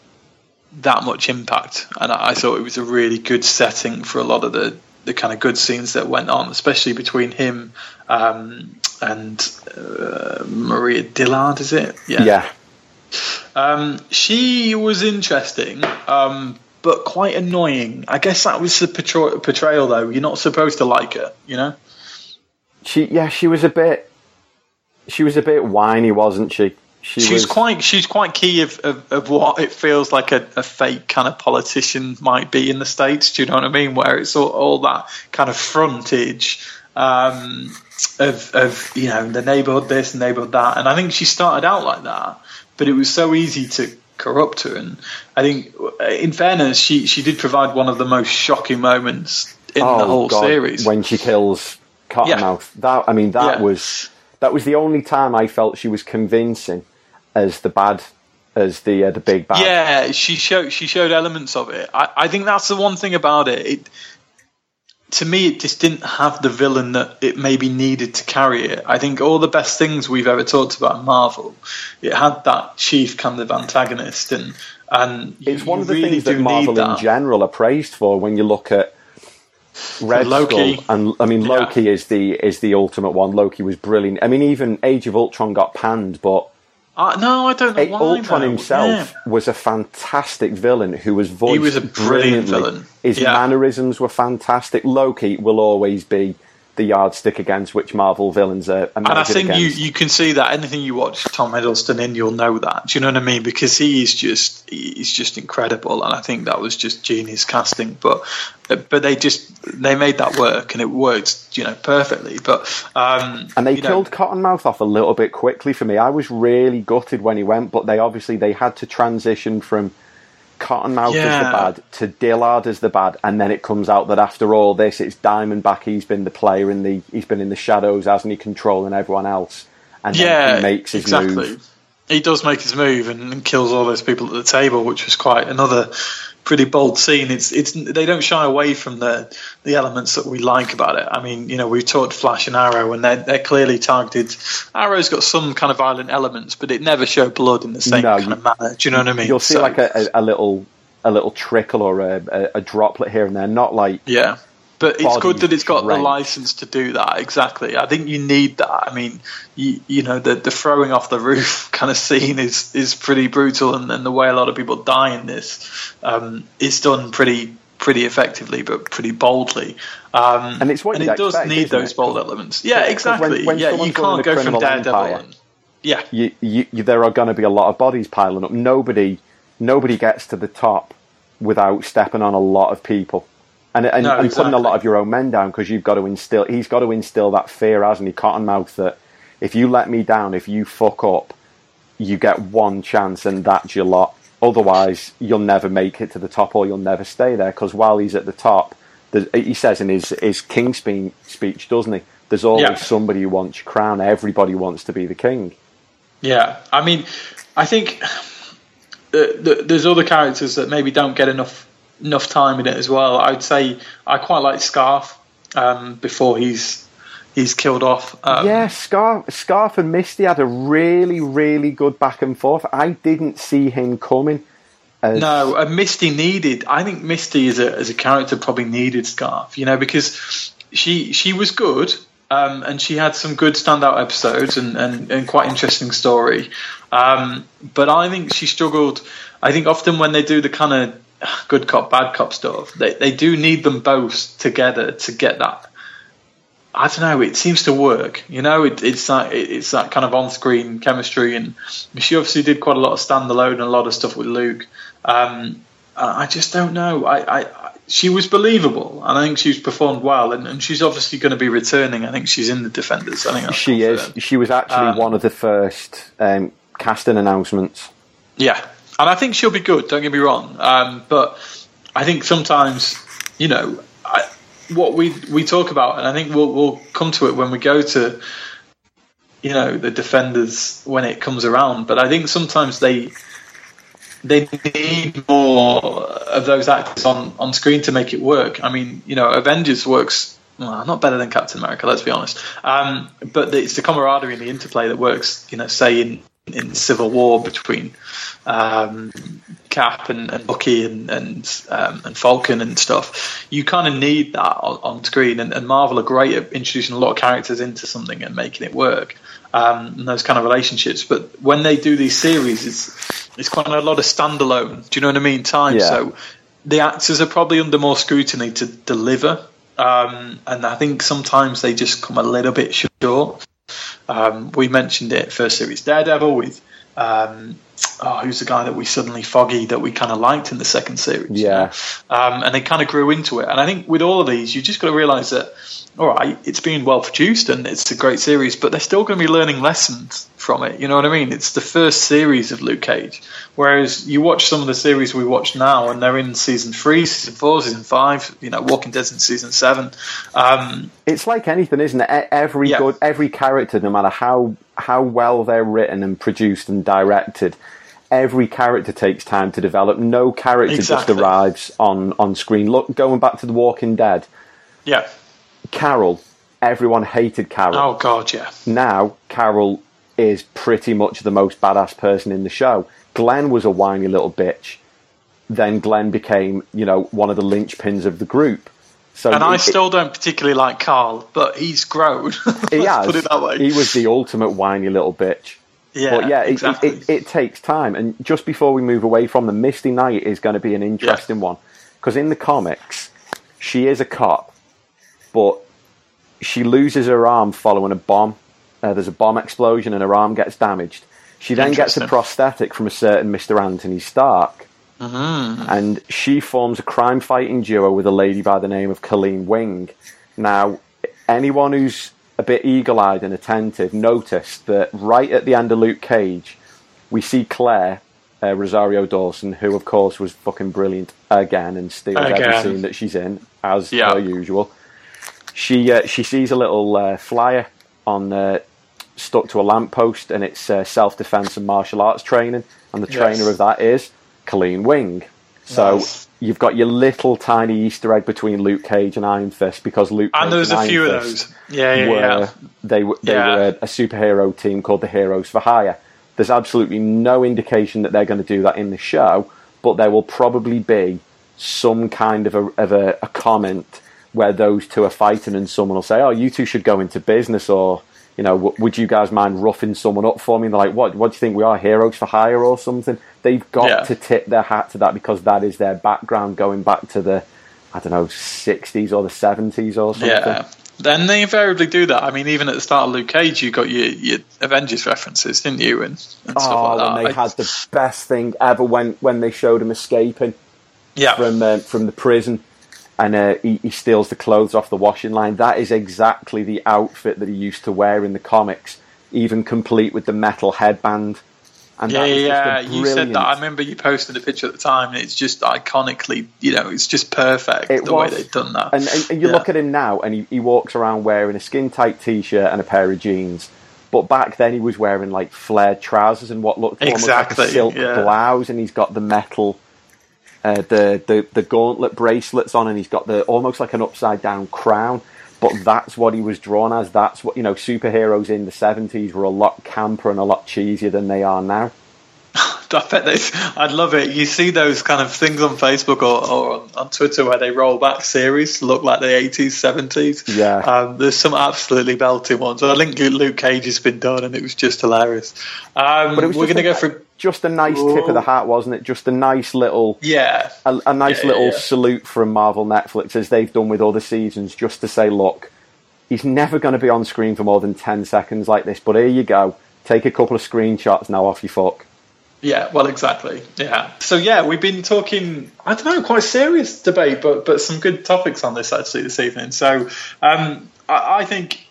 that much impact, and I, I thought it was a really good setting for a lot of the the kind of good scenes that went on, especially between him um, and uh, Mariah Dillard. Is it? Yeah. Um, she was interesting, um, but quite annoying. I guess that was the portray- portrayal, though. You're not supposed to like her, you know. She, yeah, she was a bit. She was a bit whiny, wasn't she? She She's was quite she's quite key of, of, of what it feels like a, a fake kind of politician might be in the states. Do you know what I mean? Where it's all, all that kind of frontage um, of of you know the neighborhood this and neighborhood that. And I think she started out like that, but it was so easy to corrupt her. And I think, in fairness, she she did provide one of the most shocking moments in oh, the whole God, series. when she kills Cottonmouth. That I mean, that Yeah. was that was the only time I felt she was convincing as the bad, as the uh, the big bad. Yeah, she showed she showed elements of it. I, I think that's the one thing about it. It to me, it just didn't have the villain that it maybe needed to carry it. I think all the best things we've ever talked about Marvel, it had that chief kind of antagonist, and and you, It's one of the really things that Marvel need in general are praised for when you look at Red Loki. Skull, and I mean Yeah. Loki is the is the ultimate one. Loki was brilliant. I mean, even Age of Ultron got panned, but Uh, no, I don't know why. Ultron though. himself Yeah. was a fantastic villain who was voiced He was a brilliant villain. His Yeah. mannerisms were fantastic. Loki will always be the yardstick against which Marvel villains are, And I think you, against. you can see that anything you watch Tom Hiddleston in, you'll know that. Do you know what I mean? Because he is just he's just incredible, and I think that was just genius casting. But but they just they made that work, and it worked, you know, perfectly. But um, and they you know, killed Cottonmouth off a little bit quickly for me. I was really gutted when he went, but they obviously they had to transition from Cottonmouth Yeah. the bad to Dillard is the bad, and then it comes out that after all this, it's Diamondback. He's been the player in the he's been in the shadows, hasn't he, controlling everyone else, and then yeah, he makes his exactly. move. He does make his move and, and kills all those people at the table, which was quite another pretty bold scene. It's it's they don't shy away from the the elements that we like about it. I mean, you know, we've talked Flash and Arrow, and they're they're clearly targeted. Arrow's got some kind of violent elements, but it never showed blood in the same No, kind you- of manner. Do you know what I mean? You'll see So, like a, a, little a little trickle or a, a, a droplet here and there, not like yeah. But it's good that it's got the license to do that. Exactly. I think you need that. I mean, you, you know, the, the throwing off the [laughs] roof kind of scene is, is pretty brutal, and, and the way a lot of people die in this um, is done pretty pretty effectively, but pretty boldly. Um, And it's what and it does expect, need those it? bold elements. Yeah, Because when- exactly. when yeah, you can't go from Daredevil. empire, And, yeah, you, you, there are going to be a lot of bodies piling up. Nobody, nobody gets to the top without stepping on a lot of people, and and, No, and putting a lot of your own men down because you've got to instill. He's got to instill that fear, hasn't he, Cottonmouth? That if you let me down, if you fuck up, you get one chance, and that's your lot. Otherwise, you'll never make it to the top, or you'll never stay there. Because while he's at the top, he says in his his king speech, doesn't he? There's always Yeah. somebody who wants your crown. Everybody wants to be the king. Yeah, I mean, I think uh, th- there's other characters that maybe don't get enough enough time in it as well. I'd say I quite like Scarf um, before he's he's killed off. Um, yeah, Scarf, Scarf and Misty had a really, really good back and forth. I didn't see him coming. As... No, and Misty needed. I think Misty as a as a character probably needed Scarf. You know, because she she was good. Um, and she had some good standout episodes and, and, and quite interesting story. Um, but I think she struggled. I think often when they do the kind of good cop, bad cop stuff, they, they do need them both together to get that I don't know. It seems to work. You know, it, it's that it's that kind of on-screen chemistry, and she obviously did quite a lot of standalone and a lot of stuff with Luke. Um, I just don't know. I, I, she was believable, and I think she's performed well, and, and she's obviously going to be returning. I think she's in the Defenders. I think she is. She was actually um, one of the first um, casting announcements. Yeah, and I think she'll be good. Don't get me wrong, um, but I think sometimes, you know, I, what we we talk about, and I think we'll we'll come to it when we go to you know the defenders when it comes around. But I think sometimes they they need more of those actors on on screen to make it work. I mean, you know, Avengers works well, not better than Captain America, let's be honest. Um, but it's the camaraderie and the interplay that works. You know, say in in Civil War between um, Cap and, and, Bucky and and, um, and, Falcon and stuff. You kind of need that on, on screen, and, and, Marvel are great at introducing a lot of characters into something and making it work. Um, and those kind of relationships, but when they do these series, it's it's quite a lot of standalone. Do you know what I mean? Time. Yeah. So the actors are probably under more scrutiny to deliver, um, and I think sometimes they just come a little bit short. Um, we mentioned it first series Daredevil with um, oh, who's the guy that we suddenly foggy that we kind of liked in the second series. Yeah, um, and they kind of grew into it. And I think with all of these, you just got to realize that all right, it's been well produced and it's a great series, but they're still going to be learning lessons from it. You know what I mean? It's the first series of Luke Cage. Whereas you watch some of the series we watch now, and they're in season three, season four, season five. You know, Walking Dead in season seven. Um, it's like anything, isn't it? Every yeah. good, every character, no matter how how well they're written and produced and directed, every character takes time to develop. No character exactly. just arrives on on screen. Look, going back to The Walking Dead. Yeah Carol, everyone hated Carol. Oh God, yeah. Now Carol is pretty much the most badass person in the show. Glenn was a whiny little bitch. Then Glenn became, you know, one of the linchpins of the group. So and I still don't particularly like Carl, but he's grown. [laughs] he has. Put it that way. He was the ultimate whiny little bitch. Yeah, but yeah, exactly. it, it, it, takes time. And just before we move away from the Misty Knight is going to be an interesting yeah. one because in the comics, she is a cop, but she loses her arm following a bomb. Uh, there's a bomb explosion and her arm gets damaged. She then gets a prosthetic from a certain Mr. Anthony Stark. Mm-hmm. And she forms a crime fighting duo with a lady by the name of Colleen Wing. Now, anyone who's a bit eagle eyed and attentive noticed that right at the end of Luke Cage, we see Claire, uh, Rosario Dawson, who of course was fucking brilliant again and steals every scene that she's in, as yeah. per usual she uh, she sees a little uh, flyer on uh, stuck to a lamppost, and it's uh, self defense and martial arts training, and the trainer of that is Colleen Wing. So nice. you've got your little tiny Easter egg between Luke Cage and Iron Fist because Luke and there's a few of those. Yeah, yeah, were, yeah. They were they yeah. were a, a superhero team called the Heroes for Hire. There's absolutely no indication that they're going to do that in the show, but there will probably be some kind of a, of a, a comment where those two are fighting and someone will say, "Oh, you two should go into business," or you know, w- would you guys mind roughing someone up for me? And they're like, "What? What do you think we are heroes for hire or something?" They've got yeah. to tip their hat to that because that is their background, going back to the I don't know, sixties or the seventies or something. Yeah. Then they invariably do that. I mean, even at the start of Luke Cage, you got your, your Avengers references, didn't you? And, and stuff oh, like that. they had the best thing ever when, when they showed him escaping yeah. from uh, from the prison and uh, he, he, steals the clothes off the washing line. That is exactly the outfit that he used to wear in the comics, even complete with the metal headband. And yeah, yeah, you said that. I remember you posted a picture at the time, and it's just iconically, you know, it's just perfect it the was. way they've done that. And, and, and you yeah. look at him now, and he, he walks around wearing a skin tight t shirt and a pair of jeans. But back then, he was wearing like flared trousers and what looked exactly, almost like a silk yeah. blouse, and he's got the metal uh, the, the the gauntlet bracelets on, and he's got the almost like an upside down crown. But that's what he was drawn as. That's what you know. Superheroes in the seventies were a lot camper and a lot cheesier than they are now. [laughs] I bet they, I'd love it. You see those kind of things on Facebook or, or on Twitter where they roll back series to look like the 80s, 70s. Yeah. Um, there's some absolutely belting ones. I think Luke Cage has been done and it was just hilarious. Um, But it was we're going to go through. Just a nice tip of the hat, wasn't it? Just a nice little, Yeah. a, a nice Yeah, little yeah. salute from Marvel Netflix as they've done with other seasons, just to say, look, he's never going to be on screen for more than ten seconds like this. But here you go. Take a couple of screenshots now off your fuck. Yeah, well, exactly. Yeah. So yeah, we've been talking. I don't know, quite serious debate, but but some good topics on this actually this evening. So um, I, I think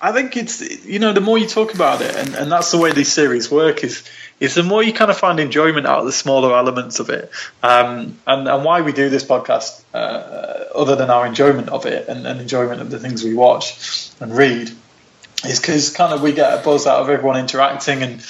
I think it's you know the more you talk about it, and, and that's the way these series work is is the more you kind of find enjoyment out of the smaller elements of it. Um, and and why we do this podcast, uh, other than our enjoyment of it and, and enjoyment of the things we watch and read, is because kind of we get a buzz out of everyone interacting and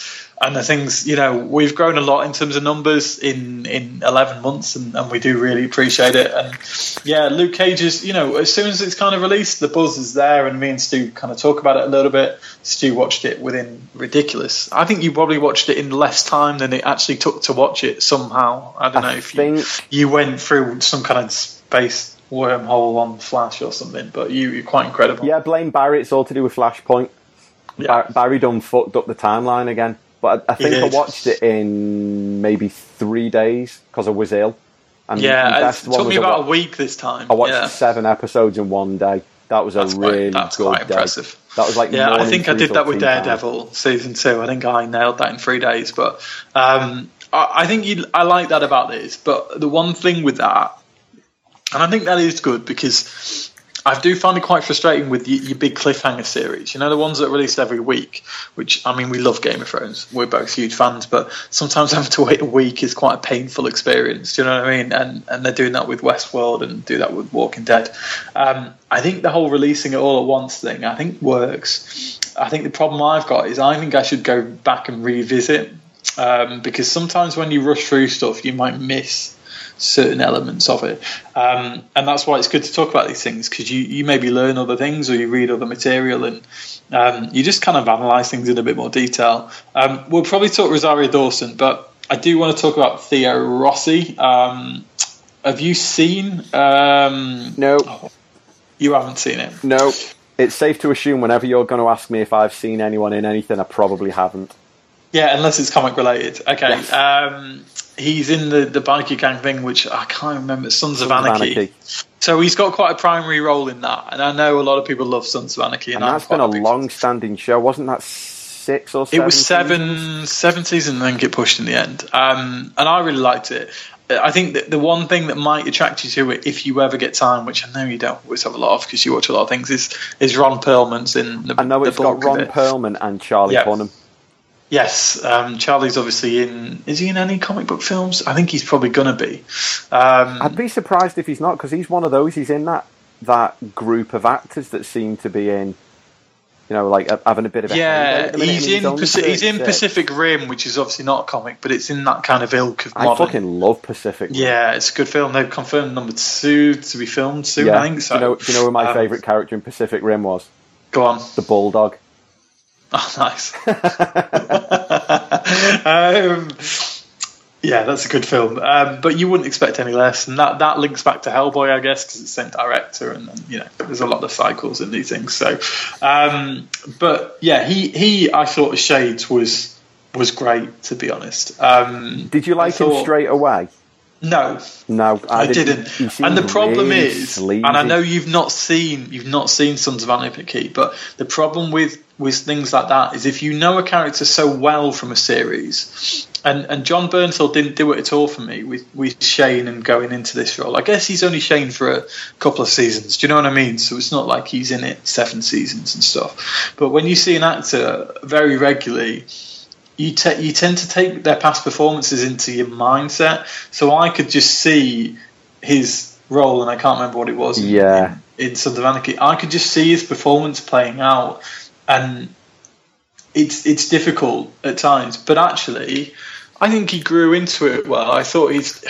and the things you know we've grown a lot in terms of numbers in in 11 months and, and we do really appreciate it and yeah luke cage is you know as soon as it's kind of released the buzz is there and me and stu kind of talk about it a little bit stu watched it within ridiculous i think you probably watched it in less time than it actually took to watch it somehow i don't I know if you, think- you went through some kind of space wormhole on flash or something but you, you're quite incredible Yeah, blame Barry. It's all to do with Flashpoint. Yeah. Bar- Barry done fucked up the timeline again. But I, I think I watched it in maybe three days because I was ill. And yeah it took me about wa- a week this time I watched yeah. seven episodes in one day. That was a That's quite- really that's good quite day. impressive. That was like Yeah, I think I did that with. Daredevil season two. I think I nailed that in three days. But um, I, I think you, I like that about this. But the one thing with that, and I think that is good because I do find it quite frustrating with your, big cliffhanger series. You know, the ones that are released every week. Which I mean, we love Game of Thrones. We're both huge fans, but sometimes [laughs] having to wait a week is quite a painful experience. Do you know what I mean? And and they're doing that with Westworld and do that with Walking Dead. Um, I think the whole releasing it all at once thing, I think works. I think the problem I've got is I think I should go back and revisit um, because sometimes when you rush through stuff, you might miss certain elements of it. Um, and that's why it's good to talk about these things because you, you maybe learn other things or you read other material and um, you just kind of analyze things in a bit more detail. Um, we'll probably talk Rosario Dawson, but I do want to talk about Theo Rossi. Um, have you seen? Um, No, you haven't seen it. no. It's safe to assume whenever you're going to ask me if I've seen anyone in anything, I probably haven't. Yeah, unless it's comic related. Okay. Yes. Um, he's in the, the biker gang thing, which I can't remember. Sons, of, Anarchy. Anarchy. So he's got quite a primary role in that. And I know a lot of people love Sons of Anarchy. And, And that's been a big- long-standing show, wasn't that? Six or seven It seven? was seasons? seven, seven seasons and then get pushed in the end. Um, and I really liked it. I think that the one thing that might attract you to it, if you ever get time, which I know you don't always have a lot of because you watch a lot of things, is is Ron Perlman's in the. I know it's got Ron it. Perlman and Charlie Yeah. Hunnam. Yes, um, Charlie's obviously in. Is he in any comic book films? I think he's probably gonna be. Um, I'd be surprised if he's not because he's one of those. He's in that that group of actors that seem to be in, you know, like having a bit of a yeah, at the minute, he's in. only Paci- he's in Pacific Rim, which is obviously not a comic, but it's in that kind of ilk of I modern. fucking love Pacific. Rim. yeah, it's a good film. They've confirmed number two to be filmed soon. Yeah. I think so. Do you know, do you know who my Um, favourite character in Pacific Rim was? Go on. The Bulldog. [laughs] Oh, nice. [laughs] um, yeah, that's a good film. Um, but you wouldn't expect any less, and that, that links back to Hellboy, I guess, because it's the same director, and, and you know, there's a lot of cycles in these things. So, um, but yeah, he he I thought Shades was was great to be honest. Um, Did you like I him straight away? No, No, I, I didn't. Seemed And the problem really is, sleazy. and I know you've not seen you've not seen Sons of Anarchy, but the problem with with things like that is if you know a character so well from a series, and and Jon Bernthal didn't do it at all for me with with Shane and going into this role. I guess he's only Shane for a couple of seasons. Do you know what I mean? So it's not like he's in it seven seasons and stuff. But when you see an actor very regularly you, te- you tend to take their past performances into your mindset. So I could just see his role, and I can't remember what it was. Yeah. In, in Sons of Anarchy, I could just see his performance playing out, and it's it's difficult at times. But actually, I think he grew into it well. I thought he's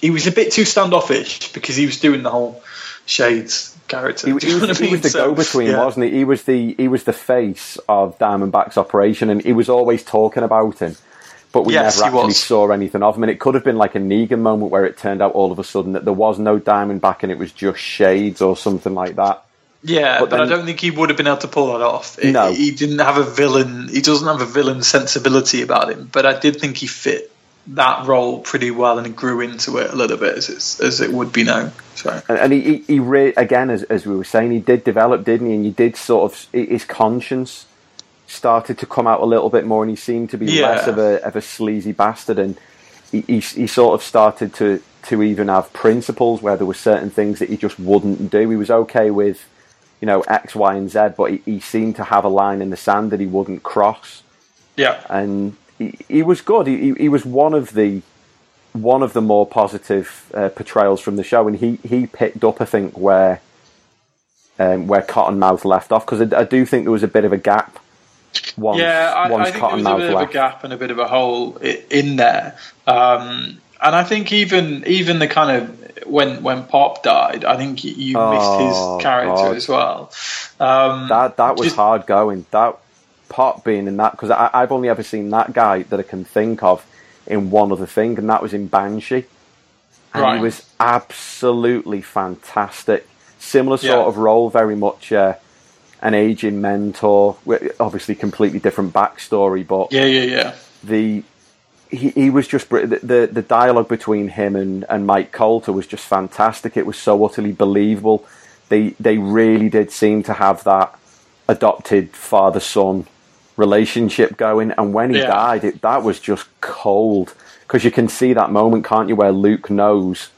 he was a bit too standoffish because he was doing the whole Shades character. He, Do he was, he was the So, go-between, yeah. wasn't he? He was the he was the face of Diamondback's operation, and he was always talking about him. But we Yes, never actually was. saw anything of him, and it could have been like a Negan moment where it turned out all of a sudden that there was no Diamondback and it was just Shades or something like that. Yeah, But but, I don't think he would have been able to pull that off. It- No. he didn't have a villain. He doesn't have a villain sensibility about him. But I did think he fit that role pretty well, and he grew into it a little bit as it's, as it would be known. So And, and he, he, he re- again, as, as we were saying, he did develop, didn't he? And you did sort of his conscience started to come out a little bit more, and he seemed to be Yeah. less of a of a sleazy bastard, and he, he he sort of started to to even have principles where there were certain things that he just wouldn't do. He was okay with, you know, X, Y, and Z, but he, he seemed to have a line in the sand that he wouldn't cross yeah, and he, he was good. He, he, was one of the one of the more positive uh, portrayals from the show, and he, he picked up, I think, where um, where Cottonmouth left off because I, I do think there was a bit of a gap. Once, yeah. I, once I think there was a bit of a gap and a bit of a hole in there. Um, and I think even even the kind of when when Pop died, I think you, Oh, missed his character God. as well. Um, That that was just- hard going. That Pop being in that because I've only ever seen that guy that I can think of in one other thing, and that was in Banshee, and Right. he was absolutely fantastic. Similar sort Yeah. of role, very much uh, an aging mentor. Obviously, completely different backstory, but Yeah, yeah, yeah. the he, he was just the, the the dialogue between him and, and Mike Colter was just fantastic. It was so utterly believable. They they really did seem to have that adopted father son relationship going. And when he Yeah. died, it that was just cold because you can see that moment, can't you, where Luke knows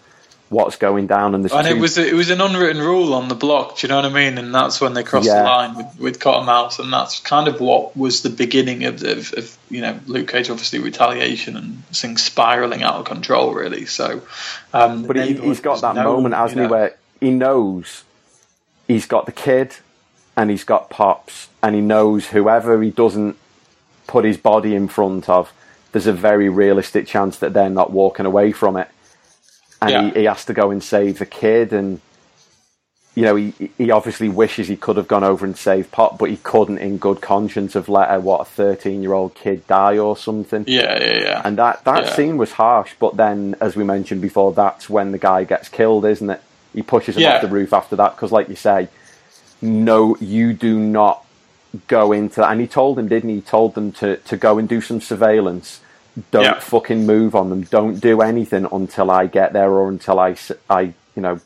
what's going down and there's And two it was a, it was an unwritten rule on the block. Do you know what I mean? And that's when they crossed Yeah. the line with, with Cottonmouth, and that's kind of what was the beginning of, of, of you know Luke Cage, obviously retaliation and things spiraling out of control, really. So, um, But he, he's got that moment, hasn't you he, where he knows he's got the kid and he's got Pops, and he knows whoever he doesn't put his body in front of, there's a very realistic chance that they're not walking away from it. And Yeah. he, he has to go and save the kid, and you know, he, he obviously wishes he could have gone over and saved Pop, but he couldn't, in good conscience, have let a what a 13 year old kid die or something. yeah, yeah, yeah. And that, that Yeah. scene was harsh, but then, as we mentioned before, that's when the guy gets killed, isn't it? He pushes him Yeah. off the roof after that, because, like you say, no, you do not go into that. And he told them, didn't he? He told them to, to go and do some surveillance. Don't Yeah. fucking move on them. Don't do anything until I get there or until I, I you know,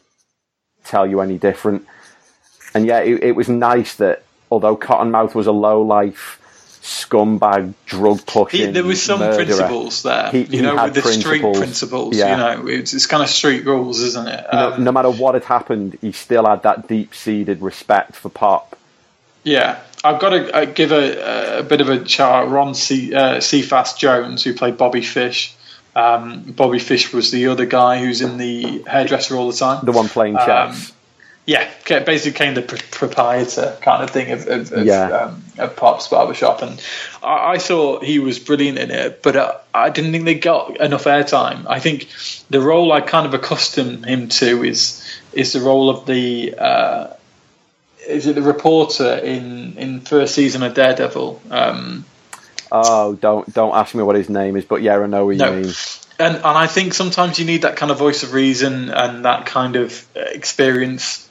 tell you any different. And yeah, it, it was nice that although Cottonmouth was a low life scumbag, drug pushing, there was some murderer, principles there, He- you he know, had with the street principles. principles. Yeah. You know, it's, it's kind of street rules, isn't it? no, Um, no matter what had happened, he still had that deep seated respect for Pop. Yeah, I've got to uh, give a, a bit of a shout out. Ron C, uh, Cephas Jones, who played Bobby Fish. Um, Bobby Fish was the other guy who's in the hairdresser all the time. The one playing Um. Yeah, ca- basically became the pr- proprietor kind of thing of, of, of, Yeah. um, of Pop's barbershop, and I, I thought he was brilliant in it, but uh, I didn't think they got enough airtime. I think the role I kind of accustomed him to is is the role of the uh, is it the reporter in in first season of Daredevil. Um, oh, don't don't ask me what his name is, but yeah, I know what No. you mean. and and I think sometimes you need that kind of voice of reason and that kind of uh, experience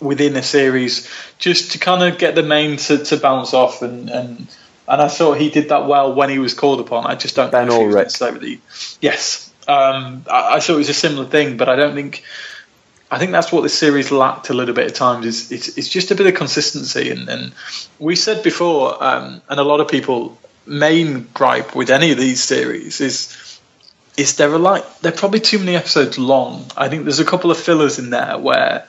within a series just to kind of get the main to, to bounce off and and and I thought he did that well when he was called upon. I just don't Ben know if he was necessarily yes. Um, I, I thought it was a similar thing, but I don't think. I think that's what this series lacked a little bit at times. Is it's, it's just a bit of consistency, and, and we said before, um, and a lot of people main gripe with any of these series is is there are like they're probably too many episodes long. I think there's a couple of fillers in there where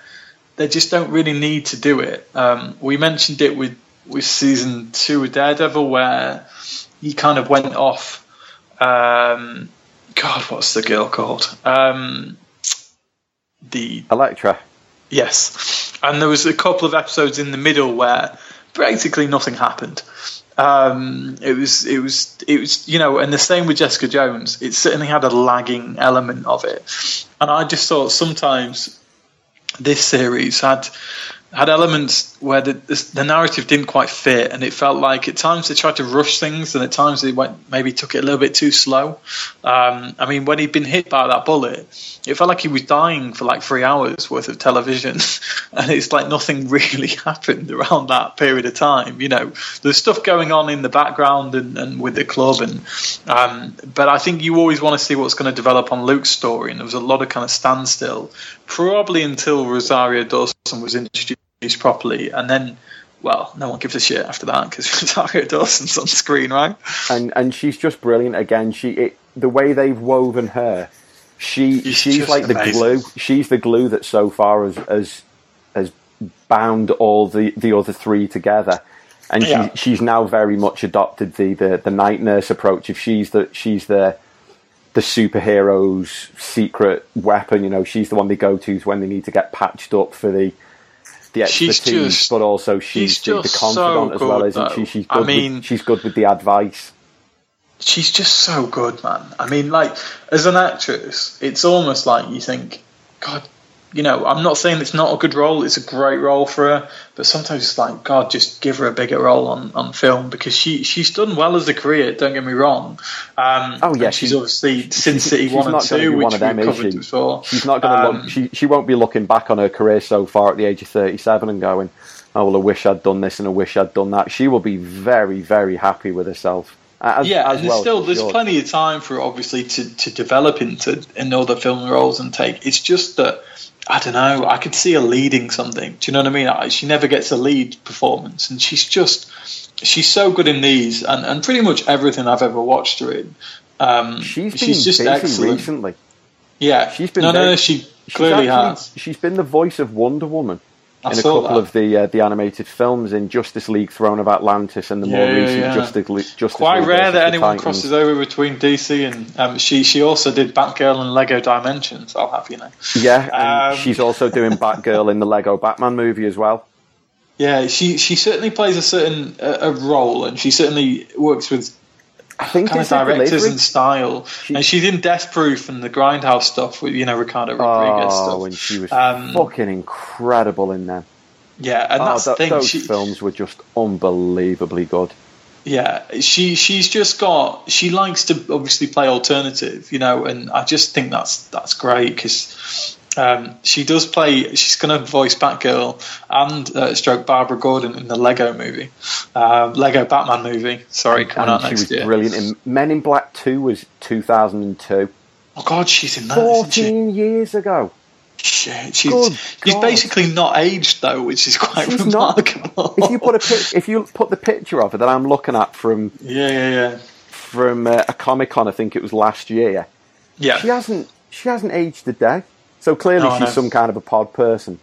they just don't really need to do it. Um, we mentioned it with with season two of Daredevil where he kind of went off. Um, God, what's the girl called? Um, the Elektra. Yes, and there was a couple of episodes in the middle where basically nothing happened. Um, it was, it was, it was, you know, and the same with Jessica Jones. It certainly had a lagging element of it, and I just thought sometimes this series had had elements where the, the, narrative didn't quite fit, and it felt like at times they tried to rush things, and at times they went maybe took it a little bit too slow. Um, I mean, when he'd been hit by that bullet, it felt like he was dying for like three hours worth of television, [laughs] and it's like nothing [laughs] really happened around that period of time. You know, there's stuff going on in the background and, and with the club, and um, but I think you always want to see what's going to develop on Luke's story, and there was a lot of kind of standstill, probably until Rosario Dawson was introduced properly, and then well, no one gives a shit after that because [laughs] Rosario Dawson's on screen, right? And and she's just brilliant again. She it, the way they've woven her, she She's she's like the glue. She's the glue that so far has has, has bound all the, the other three together. And Yeah. she, she's now very much adopted the, the, the night nurse approach. If she's the she's the the superhero's secret weapon, you know, she's the one they go to when they need to get patched up for the the expertise, just- but also she's, she's the, the confidant so as well, good, isn't she? though. She's I mean- with, she's good with the advice. she's just so good, man. I mean, like as an actress, it's almost like you think, God, you know, I'm not saying it's not a good role; it's a great role for her. But sometimes it's like, God, just give her a bigger role on, on film because she she's done well as a career. Don't get me wrong. Um, Oh, yeah, she's she- obviously Sin City one and two, which one we've covered she? before. She's not going to Um, look. She she won't be looking back on her career so far at the age of thirty-seven and going, "Oh well, I wish I'd done this and I wish I'd done that." She will be very very happy with herself. As, yeah, as and well, still there's plenty of time for her, obviously to, to develop into in other film roles and take. It's just that I don't know. I could see her leading something. Do you know what I mean? I, she never gets a lead performance, and she's just she's so good in these and, and pretty much everything I've ever watched her in. Um, She's been she's just excellent. recently. Yeah, She's been no, no, no. She clearly actually- has. She's been the voice of Wonder Woman I in a couple that. of the uh, the animated films in Justice League: Throne of Atlantis and the more Yeah, yeah, recent yeah. Justice League. Justice Quite League rare that anyone Titans. crosses over between DC and um, she. She also did Batgirl and Lego Dimensions. I'll have you know. Yeah, and Um, she's also doing Batgirl in the Lego Batman movie as well. Yeah, she she certainly plays a certain uh, a role, and she certainly works with I think kind of directors and style. and she's in Death Proof and the Grindhouse stuff with you know Ricardo Rodriguez Oh, stuff. and she was Um, fucking incredible in them. Yeah, and Oh, that's th- the thing. those She, films were just unbelievably good. yeah, she she's just got. She likes to obviously play alternative, you know, and I just think that's that's great because. Um, she does play. She's going to voice Batgirl and uh, stroke Barbara Gordon in the Lego movie, uh, Lego Batman movie. Sorry, coming out and she next was year. brilliant in Men in Black Two was 2002. Oh God, she's in that. Isn't she? 14 years ago. Shit, she's Good she's God. basically not aged though, which is quite She's not. remarkable. If you put a pic- if you put the picture of her that I'm looking at from yeah, yeah, yeah, from uh, a Comic Con, I think it was last year. yeah. She hasn't she hasn't aged a day. So clearly No, she's know. some kind of a pod person.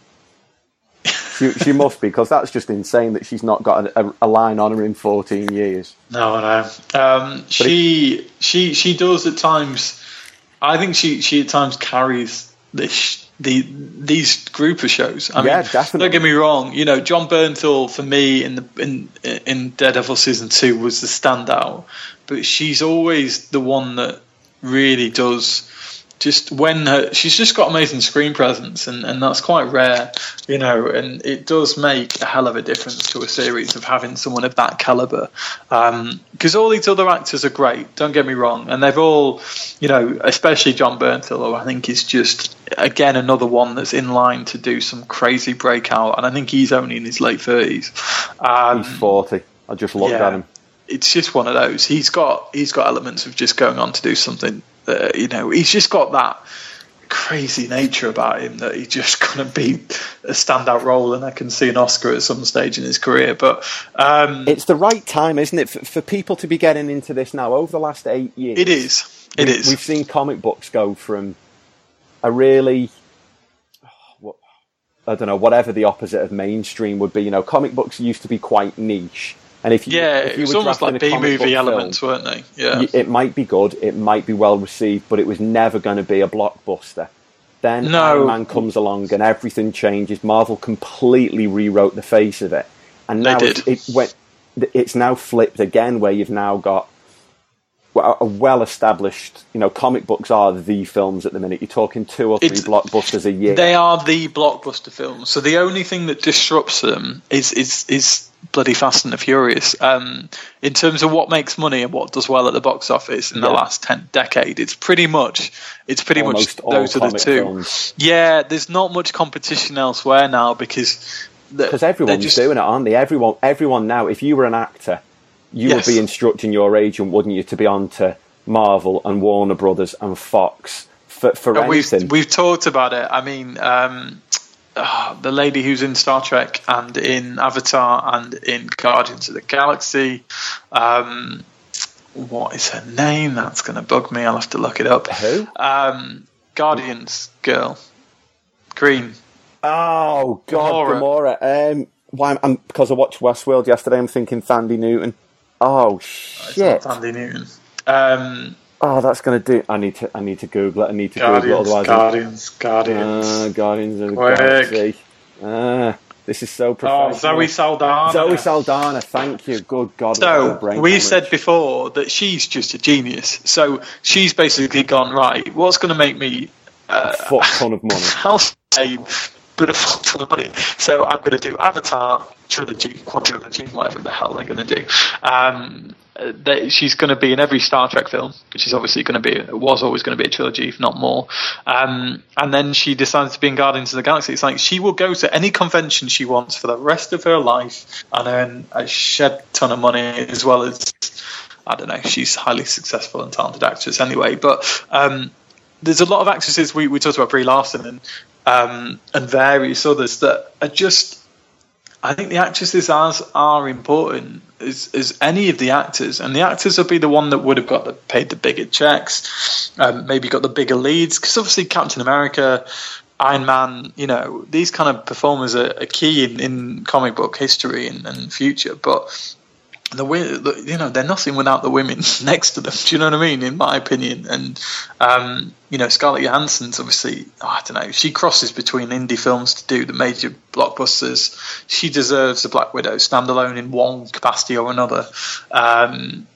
She, she must be because that's just insane that she's not got a, a, a line on her in 14 years. No, no. Um, she she she does at times. I think she she at times carries this the these group of shows. I Yeah, mean, definitely. Don't get me wrong. You know, Jon Bernthal for me in the in in Daredevil season two was the standout, but she's always the one that really does. Just when her, she's just got amazing screen presence, and, and that's quite rare, you know. And it does make a hell of a difference to a series of having someone of that caliber. Because all these other actors are great, don't get me wrong, and they've all, you know, especially Jon Bernthal, who I think is just again another one that's in line to do some crazy breakout. And I think he's only in his late thirties. Um, He's 40. I just looked yeah. at him. it's just one of those. He's got he's got elements of just going on to do something. Uh, you know, he's just got that crazy nature about him that he's just [laughs] going to be a standout role, and I can see an Oscar at some stage in his career. But um, It's the right time, isn't it, for, for people to be getting into this now? Over the last eight years, it is. It we- is. We've seen comic books go from a really I don't know, whatever the opposite of mainstream would be. You know, comic books used to be quite niche, and if you, yeah, if it was were almost like B movie film, elements, weren't they? Yeah. it might be good, it might be well received, but it was never going to be a blockbuster. Then No. Iron Man comes along and everything changes. Marvel completely rewrote the face of it, and They now did. It, it went. It's now flipped again, where you've now got a well-established, you know, comic books are the films at the minute. You're talking two or three It's- blockbusters a year. They are the blockbuster films. So the only thing that disrupts them is is is bloody Fast and the Furious. Um, in terms of what makes money and what does well at the box office in the last ten decade, it's pretty much it's pretty Almost much those are the two. films. Yeah, there's not much competition elsewhere now because because everyone's just, doing it, aren't they? Everyone, everyone now. If you were an actor, you Yes. would be instructing your agent, wouldn't you, to be on to Marvel and Warner Brothers and Fox for for And we've anything. we've talked about it. I mean, um, ah, the lady who's in Star Trek and in Avatar and in Guardians of the Galaxy. Um, what is her name? That's going to bug me. I'll have to look it up. Who? Um, Guardians girl, Green. oh God, Gamora. Gamora. Um, why? I'm, because I watched Westworld yesterday. I'm thinking Thandie Newton. Oh It's shit! not Thandie Newton. Um, Oh, that's gonna do. I need to. I need to Google it. I need to Google it. Otherwise, Guardians, Guardians. Uh, Guardians of the Quick. Galaxy. Ah, this is so oh, professional. Zoe Saldana. Zoe Saldana. Thank you. Good God. So brain we hemorrhage. said before that she's just a genius. So she's basically gone right. What's going to make me uh, a fuck ton of money. [laughs] house name, but a [laughs] fuck ton of money? So I'm going to do Avatar trilogy, quadrilogy, whatever the hell they're going to do. Um, she's going to be in every Star Trek film, which is obviously going to be it was always going to be a trilogy, if not more. Um, and then she decides to be in Guardians of the Galaxy. It's like she will go to any convention she wants for the rest of her life and earn a shed ton of money, as well as I don't know. She's highly successful and talented actress anyway, but. Um, there's a lot of actresses we, we talked about Brie Larson and um, and various others that are just I think the actresses as are important as, as any of the actors, and the actors will be the one that would have got the, paid the bigger checks, um, maybe got the bigger leads, because obviously Captain America, Iron Man, you know, these kind of performers are, are key in, in comic book history and, and future, but the the- you know they're nothing without the women [laughs] next to them. Do you know what I mean? In my opinion, and um, you know Scarlett Johansson's obviously oh, I don't know. She crosses between indie films to do the major blockbusters. She deserves a Black Widow standalone in one capacity or another. Um,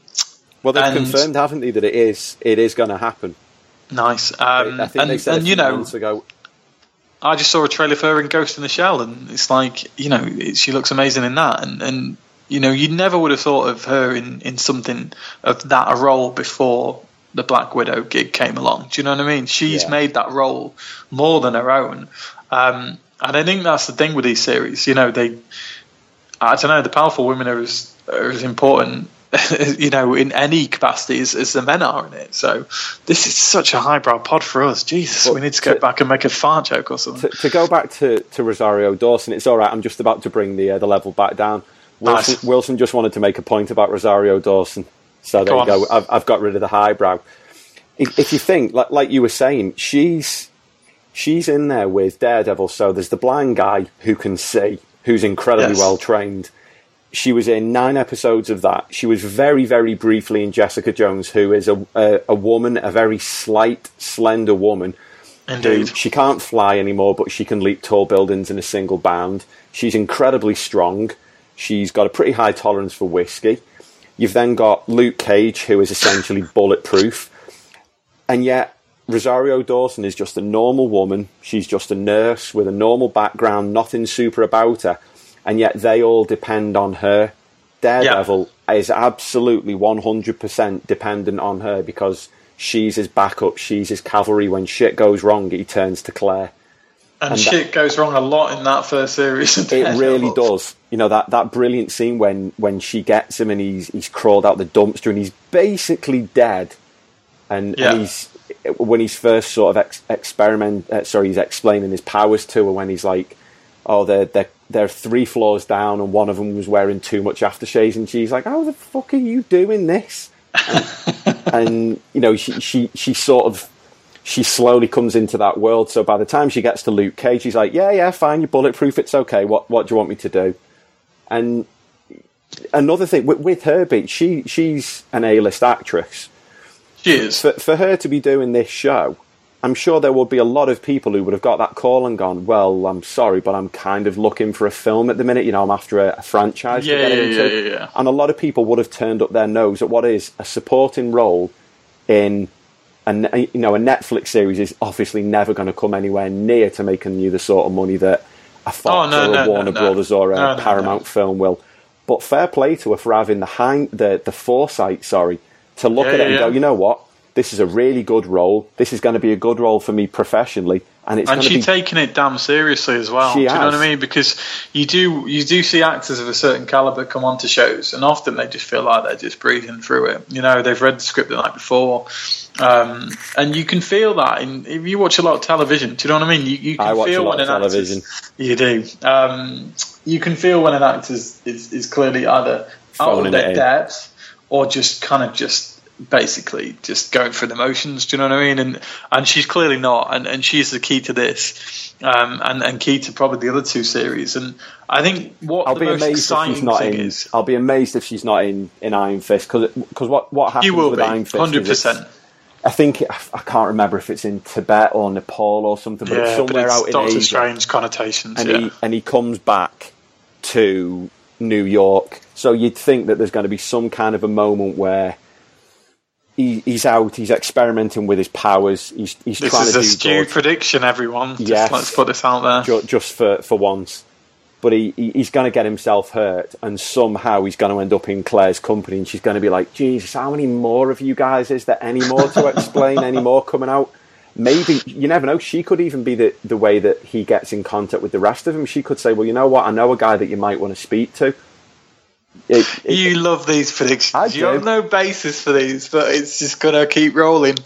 Well, they've and- confirmed, haven't they, that it is it is going to happen. nice. Um, I think and they said and you know months ago. I just saw a trailer for her in Ghost in the Shell, and it's like you know it, she looks amazing in that, and and you know you never would have thought of her in in something of that role before the Black Widow gig came along. Do you know what I mean? She's Yeah. made that role more than her own, um, and I think that's the thing with these series. You know they, I don't know, the powerful women are as are as important. [laughs] you know, in any capacity as, as the men are in it. So this is such a highbrow pod for us. Jesus, Well, we need to go to- back and make a fart joke or something. To, to go back to, to Rosario Dawson, it's all right. I'm just about to bring the uh, the level back down. Wilson, Nice. Wilson just wanted to make a point about Rosario Dawson, so there you go. I've, I've got rid of the highbrow. If, if you think, like, like you were saying, she's she's in there with Daredevil. So there's the blind guy who can see, who's incredibly Yes. well trained. She was in nine episodes of that. She was very, very briefly in Jessica Jones, who is a a, a woman, a very slight, slender woman who Indeed. she can't fly anymore, but she can leap tall buildings in a single bound. She's incredibly strong. She's got a pretty high tolerance for whiskey. You've then got Luke Cage, who is essentially bulletproof. And yet, Rosario Dawson is just a normal woman. She's just a nurse with a normal background, nothing super about her. And yet, they all depend on her. Daredevil is absolutely 100% dependent on her because she's his backup, she's his cavalry. When shit goes wrong, he turns to Claire. And, And shit goes wrong a lot in that first series. It really does. You know that, that brilliant scene when, when she gets him and he's he's crawled out the dumpster and he's basically dead, and, Yeah. and he's when he's first sort of ex- experiment. Uh, sorry, he's explaining his powers to her when he's like, "Oh, they're they're they're three floors down and one of them was wearing too much aftershave," and she's like, "How the fuck are you doing this?" And, [laughs] and you know she she she sort of she slowly comes into that world. So by the time she gets to Luke Cage, she's like, "Yeah, yeah, fine, you're bulletproof. It's okay. What what do you want me to do?" And another thing with, with her, beat she she's an A-list actress. She is. For for her to be doing this show, I'm sure there would be a lot of people who would have got that call and gone, "Well, I'm sorry, but I'm kind of looking for a film at the minute. You know, I'm after a, a franchise Yeah, to get yeah, into." yeah, yeah, yeah. And a lot of people would have turned up their nose at what is a supporting role in. And you know, a Netflix series is obviously never going to come anywhere near to making you the sort of money that a Fox Oh, no, or a no, Warner no. Brothers or a Paramount film will. But fair play to her for having the hind, the the foresight, sorry, to look Yeah, at it yeah, and go, you know what, this is a really good role. This is going to be a good role for me professionally, and it's and she's be. taking it damn seriously as well. Do you know what. I mean? Because you do you do see actors of a certain caliber come onto shows, and often they just feel like they're just breathing through it. You know, they've read the script the night before, um, and you can feel that. In, if you watch a lot of television, do you know what I mean? You, you can I watch a feel lot when of an television. You do. Um, you can feel when an actor is, is, is clearly either out of their depth or just kind of just basically just going through the motions. Do you know what I mean? And and she's clearly not, and, and she's the key to this, um, and and key to probably the other two series. And I think what I'll the be most amazed if she's not thing in. is, I'll be amazed if she's not in, in Iron Fist because what what happens you will with be Iron Fist? Hundred percent. I think I can't remember if it's in Tibet or Nepal or something, but it's Yeah, but somewhere it's out in Doctor Asia. Strange connotations. and yeah. he and he comes back to New York. So you'd think that there's going to be some kind of a moment where he, he's out, he's experimenting with his powers, he's he's this trying is to a good prediction, everyone. Just Yes. let's put this out there. ju- just for for once. But he, he he's going to get himself hurt, and somehow he's going to end up in Claire's company, and she's going to be like, "Jesus, how many more of you guys is there? Any more to explain? any more coming out?" Maybe you never know. She could even be the the way that he gets in contact with the rest of them. She could say, "Well, you know what? I know a guy that you might want to speak to." It- it- You love these predictions. I you do. have no basis for these, but it's just gonna keep rolling.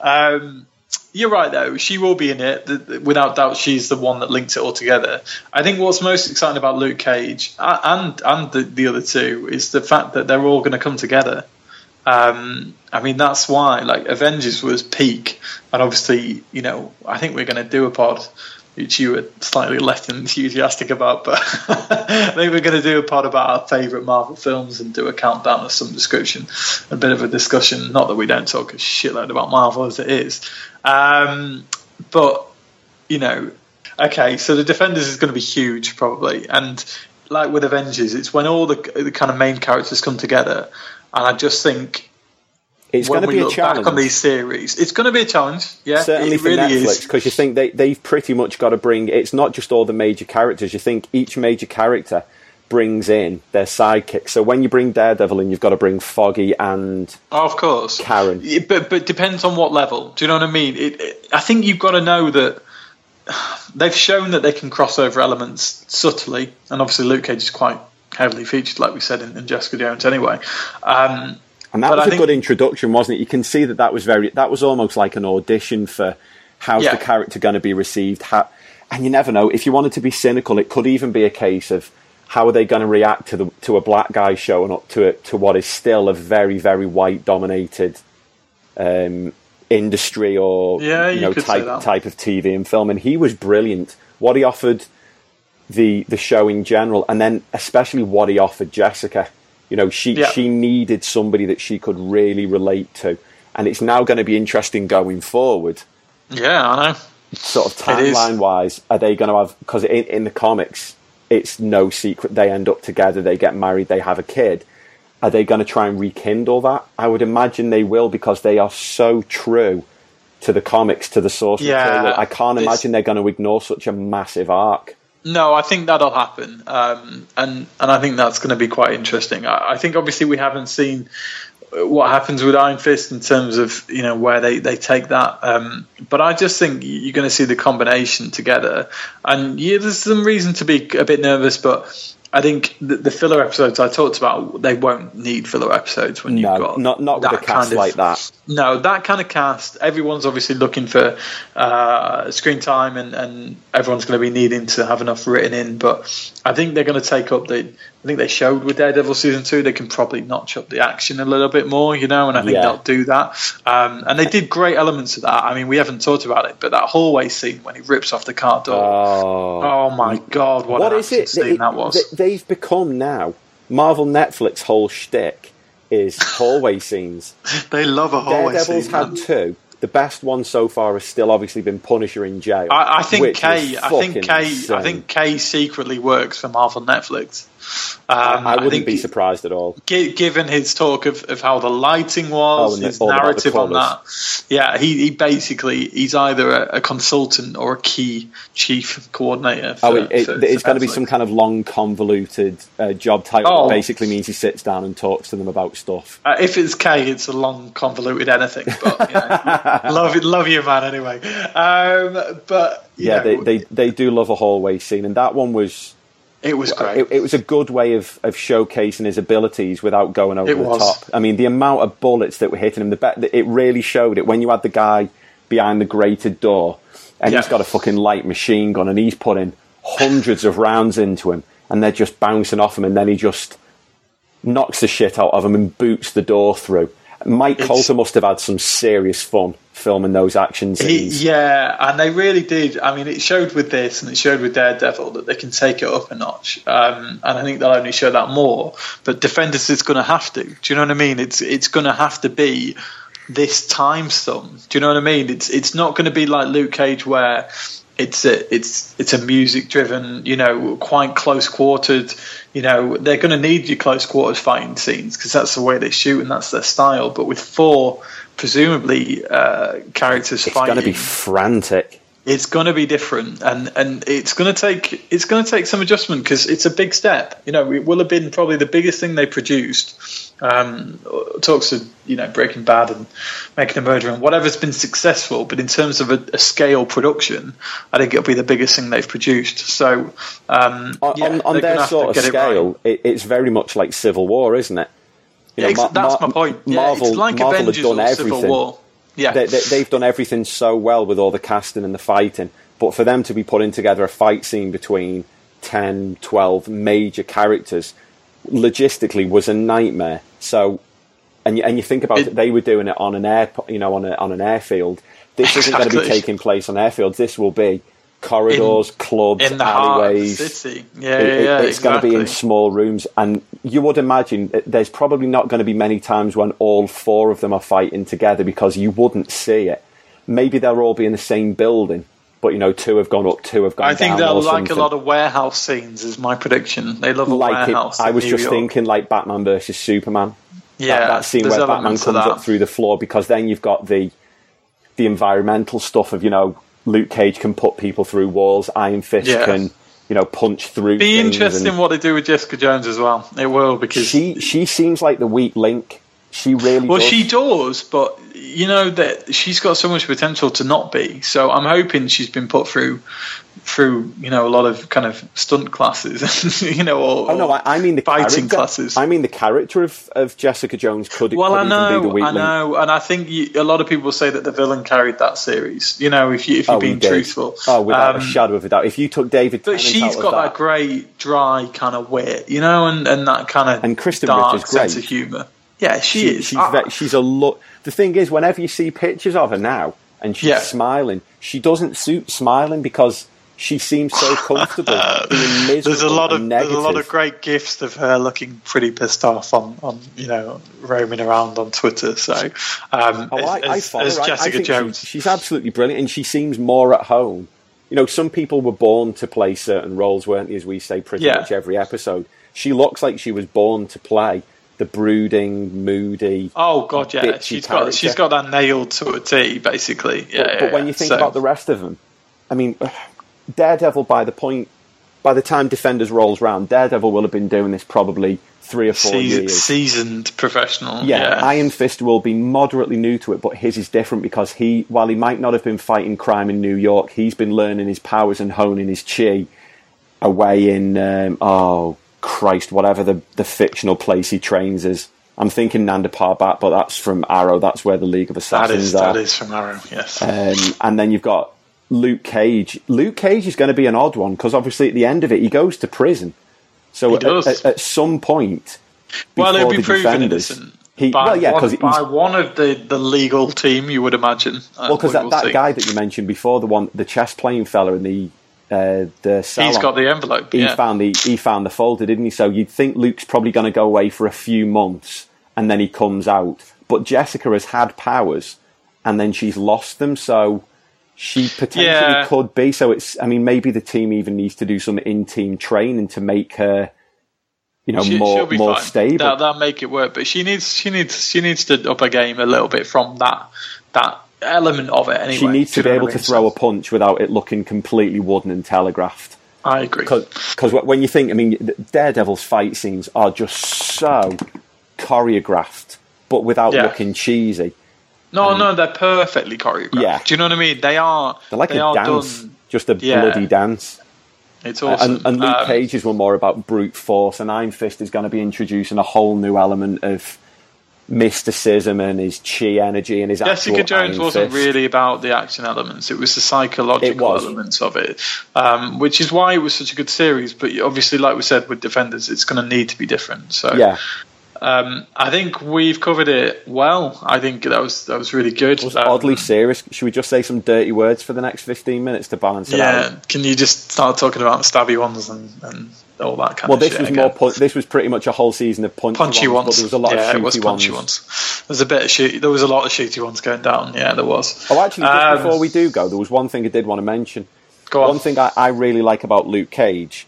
Um, you're right, though. She will be in it. Th- th- Without doubt, she's the one that links it all together. I think what's most exciting about Luke Cage and and the, the other two is the fact that they're all going to come together. Um, I mean, that's why like Avengers was peak, and obviously, you know, I think we're going to do a pod, which you were slightly less enthusiastic about, but [laughs] I think we're going to do a part about our favourite Marvel films and do a countdown of some description, a bit of a discussion. Not that we don't talk a shitload about Marvel as it is, um, but you know, okay, so the Defenders is going to be huge probably, and like with Avengers, it's when all the, the kind of main characters come together, and I just think it's going to be a look challenge. back on these series, it's going to be a challenge. Yeah, Certainly it for really Netflix, is. because you think they, they've pretty much got to bring. It's not just all the major characters. You think each major character brings in their sidekick. So when you bring Daredevil in, you've got to bring Foggy and Oh, of course, Karen. But but depends on what level. Do you know what I mean? It, it, I think you've got to know that [sighs] they've shown that they can cross over elements subtly, and obviously Luke Cage is quite heavily featured, like we said in, in Jessica Jones. Anyway, um, And that But was I a good introduction, wasn't it? You can see that that was very. That was almost like an audition for how's Yeah. the character going to be received. How, and you never know. If you wanted to be cynical, it could even be a case of how are they going to react to the to a black guy showing up to it to what is still a very very white dominated um, industry or Yeah, you know type type of TV and film. And he was brilliant. What he offered the the show in general, and then especially what he offered Jessica. You know, she Yeah. she needed somebody that she could really relate to, and it's now going to be interesting going forward. yeah, I know. Sort of timeline wise, are they going to have? Because in, in the comics, it's no secret they end up together, they get married, they have a kid. Are they going to try and rekindle that? I would imagine they will because they are so true to the comics, to the source Yeah, material. I can't imagine they're going to ignore such a massive arc. No, I think that'll happen, um, and and I think that's going to be quite interesting. I, I think obviously we haven't seen what happens with Iron Fist in terms of you know where they, they take that, um, but I just think you're going to see the combination together, and yeah, there's some reason to be a bit nervous, but. I think the, the filler episodes I talked about, they won't need filler episodes when No, you've got not- not with that a cast kind of- like that. No, that kind of cast. Everyone's obviously looking for uh, screen time, and, and everyone's going to be needing to have enough written in. But I think they're going to take up the. I think they showed with Daredevil season two they can probably notch up the action a little bit more, you know, and I think Yeah. they'll do that. Um, and they did great elements of that. I mean, we haven't talked about it, but that hallway scene when he rips off the car door. Oh, oh my god, what, what is it? scene They- that was! they- They've become now Marvel Netflix whole shtick is hallway [laughs] scenes. They love a hallway Daredevil's scene. had man. two. the best one so far has still obviously been Punisher in jail. I, I think Kay. I think Kay. I think Kay secretly works for Marvel Netflix. Um, I, I wouldn't think be surprised at all. gi- given his talk of, of how the lighting Oh, was, the- his narrative on that. Yeah, he, he basically he's either a, a consultant or a key chief coordinator. For, Oh, it, it, for- it's going to be some kind of long, convoluted uh, job title Oh. that basically means he sits down and talks to them about stuff. Uh, if it's K, it's a long, convoluted anything. But you know, [laughs] love it, love you, man. Anyway, um, but you Yeah, know, they, they they do love a hallway scene, and that one was it was great. it, it was a good way of, of showcasing his abilities without going over It the was. top. I mean, the amount of bullets that were hitting him, the bet it really showed it when you had the guy behind the grated door, and he's got a fucking light machine gun, and he's putting hundreds of rounds into him, and they're just bouncing off him, and then he just knocks the shit out of him and boots the door through. Mike It's- Colter must have had some serious fun filming those action He, yeah, and they really did. I mean, it showed with this, and it showed with Daredevil that they can take it up a notch. Um, and I think they'll only show that more. But Defenders is going to have to. Do you know what I mean? It's it's going to have to be this time sum. Do you know what I mean? It's it's not going to be like Luke Cage where it's a it's it's a music driven, you know, quite close quartered. You know, they're going to need your close quarters fighting scenes because that's the way they shoot and that's their style. But with four presumably uh, characters It's fighting, going to be frantic. It's going to be different and and it's going to take it's going to take some adjustment because it's a big step you know it will have been probably the biggest thing they produced um talks of you know breaking bad and making a murder and whatever's been successful but in terms of a, a scale production i think it'll be the biggest thing they've produced so um on, yeah, on, on their sort of get it right. scale, it, it's very much like Civil War, isn't it? You Yeah, know, ex- Ma- that's Ma- my point yeah, Marvel, it's like Marvel avengers done or everything. Yeah They, they, they've done everything so well with all the casting and the fighting, but for them to be putting together a fight scene between 10, 12 major characters, logistically was a nightmare. So, and you, and you think about it, It- they were doing it on an air, you know, on a, on an airfield. This isn't going to be taking place on airfields. This will be corridors, clubs, in of the alleyways. city yeah It- yeah, it- yeah it's going to be in small rooms, and you would imagine there's probably not going to be many times when all four of them are fighting together because you wouldn't see it. Maybe they'll all be in the same building, but you know, two have gone up, two have gone I think down. they'll like a lot of warehouse scenes. Is my prediction. They love a like it. warehouse. I was New just York. thinking like Batman versus Superman. yeah, that, that scene where Batman comes up through the floor because then you've got the the environmental stuff of you know Luke Cage can put people through walls, Iron Fist Yeah. can you know punch through. Be interesting what they do with Jessica Jones as well. It will because she she seems like the weak link. She really well does. she does, but you know that she's got so much potential to not be. So I'm hoping she's been put through through you know a lot of kind of stunt classes, [laughs] you know, or, Oh no, I, I mean the fighting classes. I mean the character of, of Jessica Jones could, well, could I know, be the I know, and I think you, a lot of people say that the villain carried that series. You know, if you if you're Oh, being truthful, Oh, without Um, a shadow of a doubt. If you took David, But Tennant she's got that, that great, dry kind of wit, you know, and, and that kind of And Krysten dark sense of humour. Yeah, she, she- is. She's Ah, ve- she's a look. The thing is, whenever you see pictures of her now and she's Yeah. smiling, she doesn't suit smiling because she seems so [laughs] comfortable being miserable there's a lot of and there's a lot of great gifs of her looking pretty pissed off on, on you know roaming around on Twitter. So um, Oh, I, as, I as- follow as her. I- I Jessica she- Jones, she's absolutely brilliant, and she seems more at home. You know, some people were born to play certain roles, weren't they? As we say, pretty Yeah. much every episode. She looks like she was born to play the brooding, moody. oh god, yeah, she's got she's got that nailed to a T, basically. Yeah, but, yeah, but when you think So- about the rest of them, I mean, Daredevil. By the point, by the time Defenders rolls round, Daredevil will have been doing this probably three or four Seas- years. seasoned professional, Yeah, yeah, Iron Fist will be moderately new to it, but his is different because he, while he might not have been fighting crime in New York, he's been learning his powers and honing his chi away in, um, oh Christ, whatever the, the fictional place he trains is. I'm thinking Nanda Parbat, but that's from Arrow. That's where the League of Assassins is are. that is from Arrow. Yes, Um, and then you've got Luke Cage. Luke Cage is going to be an odd one because obviously at the end of it he goes to prison. So at, at, at some point, well, he'll be proven innocent. He, by well, yeah, one, by one of the, the legal team, you would imagine. Well, because we that, that see. guy that you mentioned before, the one, the chess playing fella in the uh, the salon, he's got the envelope. he yeah. found the he found the folder, didn't he? So you'd think Luke's probably going to go away for a few months and then he comes out. But Jessica has had powers and then she's lost them. So she potentially Yeah. could be. So it's, I mean, maybe the team even needs to do some in-team training to make her, you know, She, more she'll be more fine. stable. That, that'll make it work. But she needs she needs she needs to up her game a little bit from that that element of it. Anyway, she needs to be able to throw a punch without it looking completely wooden and telegraphed. I agree. Because when you think, I mean, Daredevil's fight scenes are just so choreographed, but without Yeah. looking cheesy. No, no, they're perfectly choreographed. Yeah. Do you know what I mean? They are. They're like they a dance, done. just a Yeah. bloody dance. It's awesome. And, and Luke Um, Cage's were more about brute force, and Iron Fist is going to be introducing a whole new element of mysticism and his chi energy and his Jessica Jones wasn't really about the action elements; it was the psychological was. elements of it, um, which is why it was such a good series. But obviously, like we said with Defenders, it's going to need to be different. So, Yeah, um, I think we've covered it well. I think that was that was really good. it was Um, oddly serious. Should we just say some dirty words for the next fifteen minutes to balance it Yeah, out? can you just start talking about stabby ones and, and all that kind Well, of this was again? more. Pu- this was pretty much a whole season of punchy, punchy ones, ones. but there was a lot yeah, of it was punchy ones. ones. There's a bit of shoot. There was a lot of shooty ones going down. Yeah, there was. Oh, actually, just Um, before we do go, there was one thing I did want to mention. Go on. One thing I, I really like about Luke Cage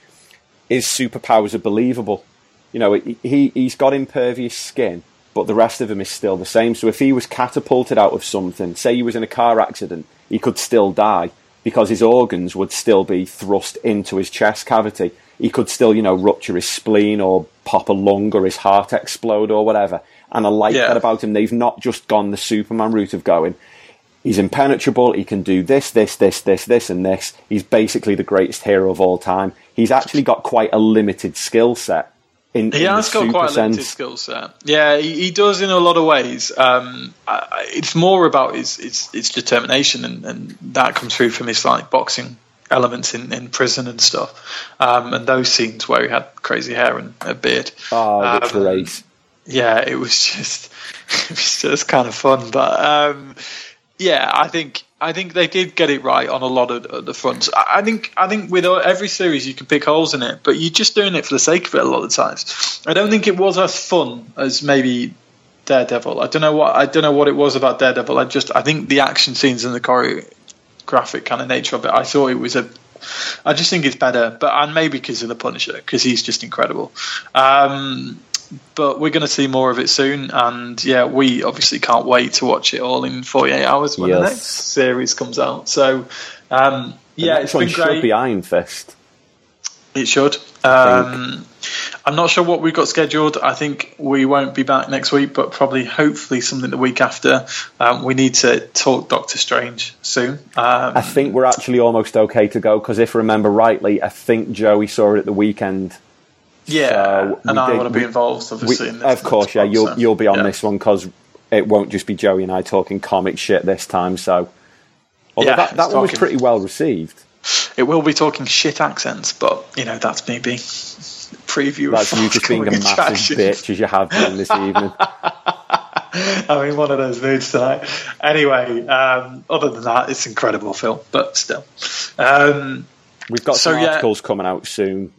is superpowers are believable. You know, he he's got impervious skin, but the rest of him is still the same. So if he was catapulted out of something, say he was in a car accident, he could still die because his organs would still be thrust into his chest cavity. He could still, you know, rupture his spleen or pop a lung or his heart explode or whatever. And I like Yeah. that about him. They've not just gone the Superman route of going, he's impenetrable. He can do this, this, this, this, this, and this. He's basically the greatest hero of all time. He's actually got quite a limited skill set. In, He in has got quite a limited skill set. Yeah, he, he does in a lot of ways. Um, I, it's more about his his, his determination, and, and that comes through from his like boxing elements in, in prison and stuff. Um, and those scenes where he had crazy hair and a beard. Oh, which Um, race. yeah, it was [laughs] just it was just kind of fun. But um, yeah, I think I think they did get it right on a lot of the- fronts. I think I think with every series you can pick holes in it, but you're just doing it for the sake of it a lot of times. I don't think it was as fun as maybe Daredevil. I don't know what I don't know what it was about Daredevil. I just I think the action scenes and the choreographic kind of nature of it. I thought it was a. I just think it's better, but and maybe because of the Punisher, because he's just incredible. Um, but we're going to see more of it soon, and yeah, we obviously can't wait to watch it all in 48 hours when the next series comes out. So, um, The yeah, next it's one been should be Iron Fist. It should. Um, I'm not sure what we've got scheduled. I think we won't be back next week, but probably, hopefully, something the week after. Um, we need to talk Doctor Strange soon. Um, I think we're actually almost okay to go because if I remember rightly, I think Joey saw it at the weekend. Yeah, so and we I did- want to be we- involved, We, obviously. in this, of course, yeah, you'll so, you'll be on yeah. this one because it won't just be Joey and I talking comic shit this time. So, although Yeah, that, that one was pretty well received. It will be talking shit accents, but you know that's maybe preview. That's of you just being a massive bitch as you have been this evening. [laughs] I'm in one of those moods tonight. Anyway, um, other than that, it's incredible film, but still. Um, We've got So, some yeah. articles coming out soon.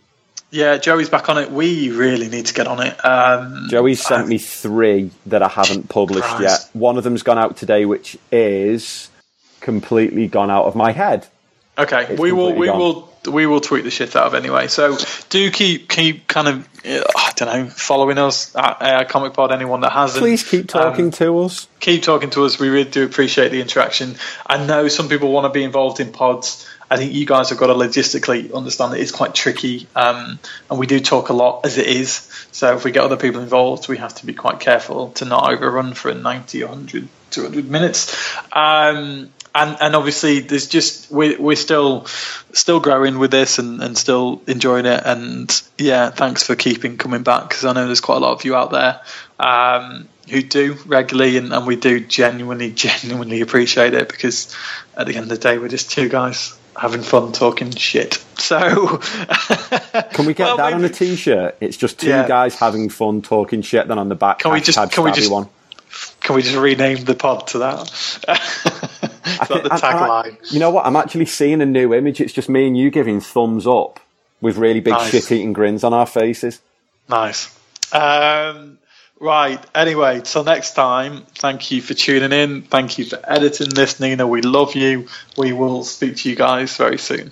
Yeah, Joey's back on it. We really need to get on it. Um, Joey sent me three that I haven't published Christ. yet. One of them's gone out today, which is completely gone out of my head. Okay, It's we will we gone. will we will tweet the shit out of anyway. So do keep keep kind of uh, I don't know following us at uh, Comic Pod. Anyone that hasn't, Please keep talking um, to us. keep talking to us. We really do appreciate the interaction. I know some people want to be involved in pods. I think you guys have got to logistically understand that it's quite tricky, um, and we do talk a lot as it is. So if we get other people involved, we have to be quite careful to not overrun for 90, 100, 200 minutes. Um, and, and obviously, there's just we're, we're still still growing with this and, and still enjoying it. And yeah, thanks for keeping coming back because I know there's quite a lot of you out there um, who do regularly, and, and we do genuinely, [laughs] genuinely appreciate it because at the end of the day, we're just two guys having fun talking shit. So, [laughs] Can we get Well, that on a t-shirt? It's just two Yeah. guys having fun talking shit. Then on the back, Can we just- can we just- one. Can we just rename the pod to that? [laughs] Is that the tagline? you know what? I'm actually seeing a new image. It's just me and you giving thumbs up with really big Nice. shit-eating grins on our faces. Nice. Um, Right. Anyway, till next time, thank you for tuning in. Thank you for editing this, Nina. We love you. We will speak to you guys very soon.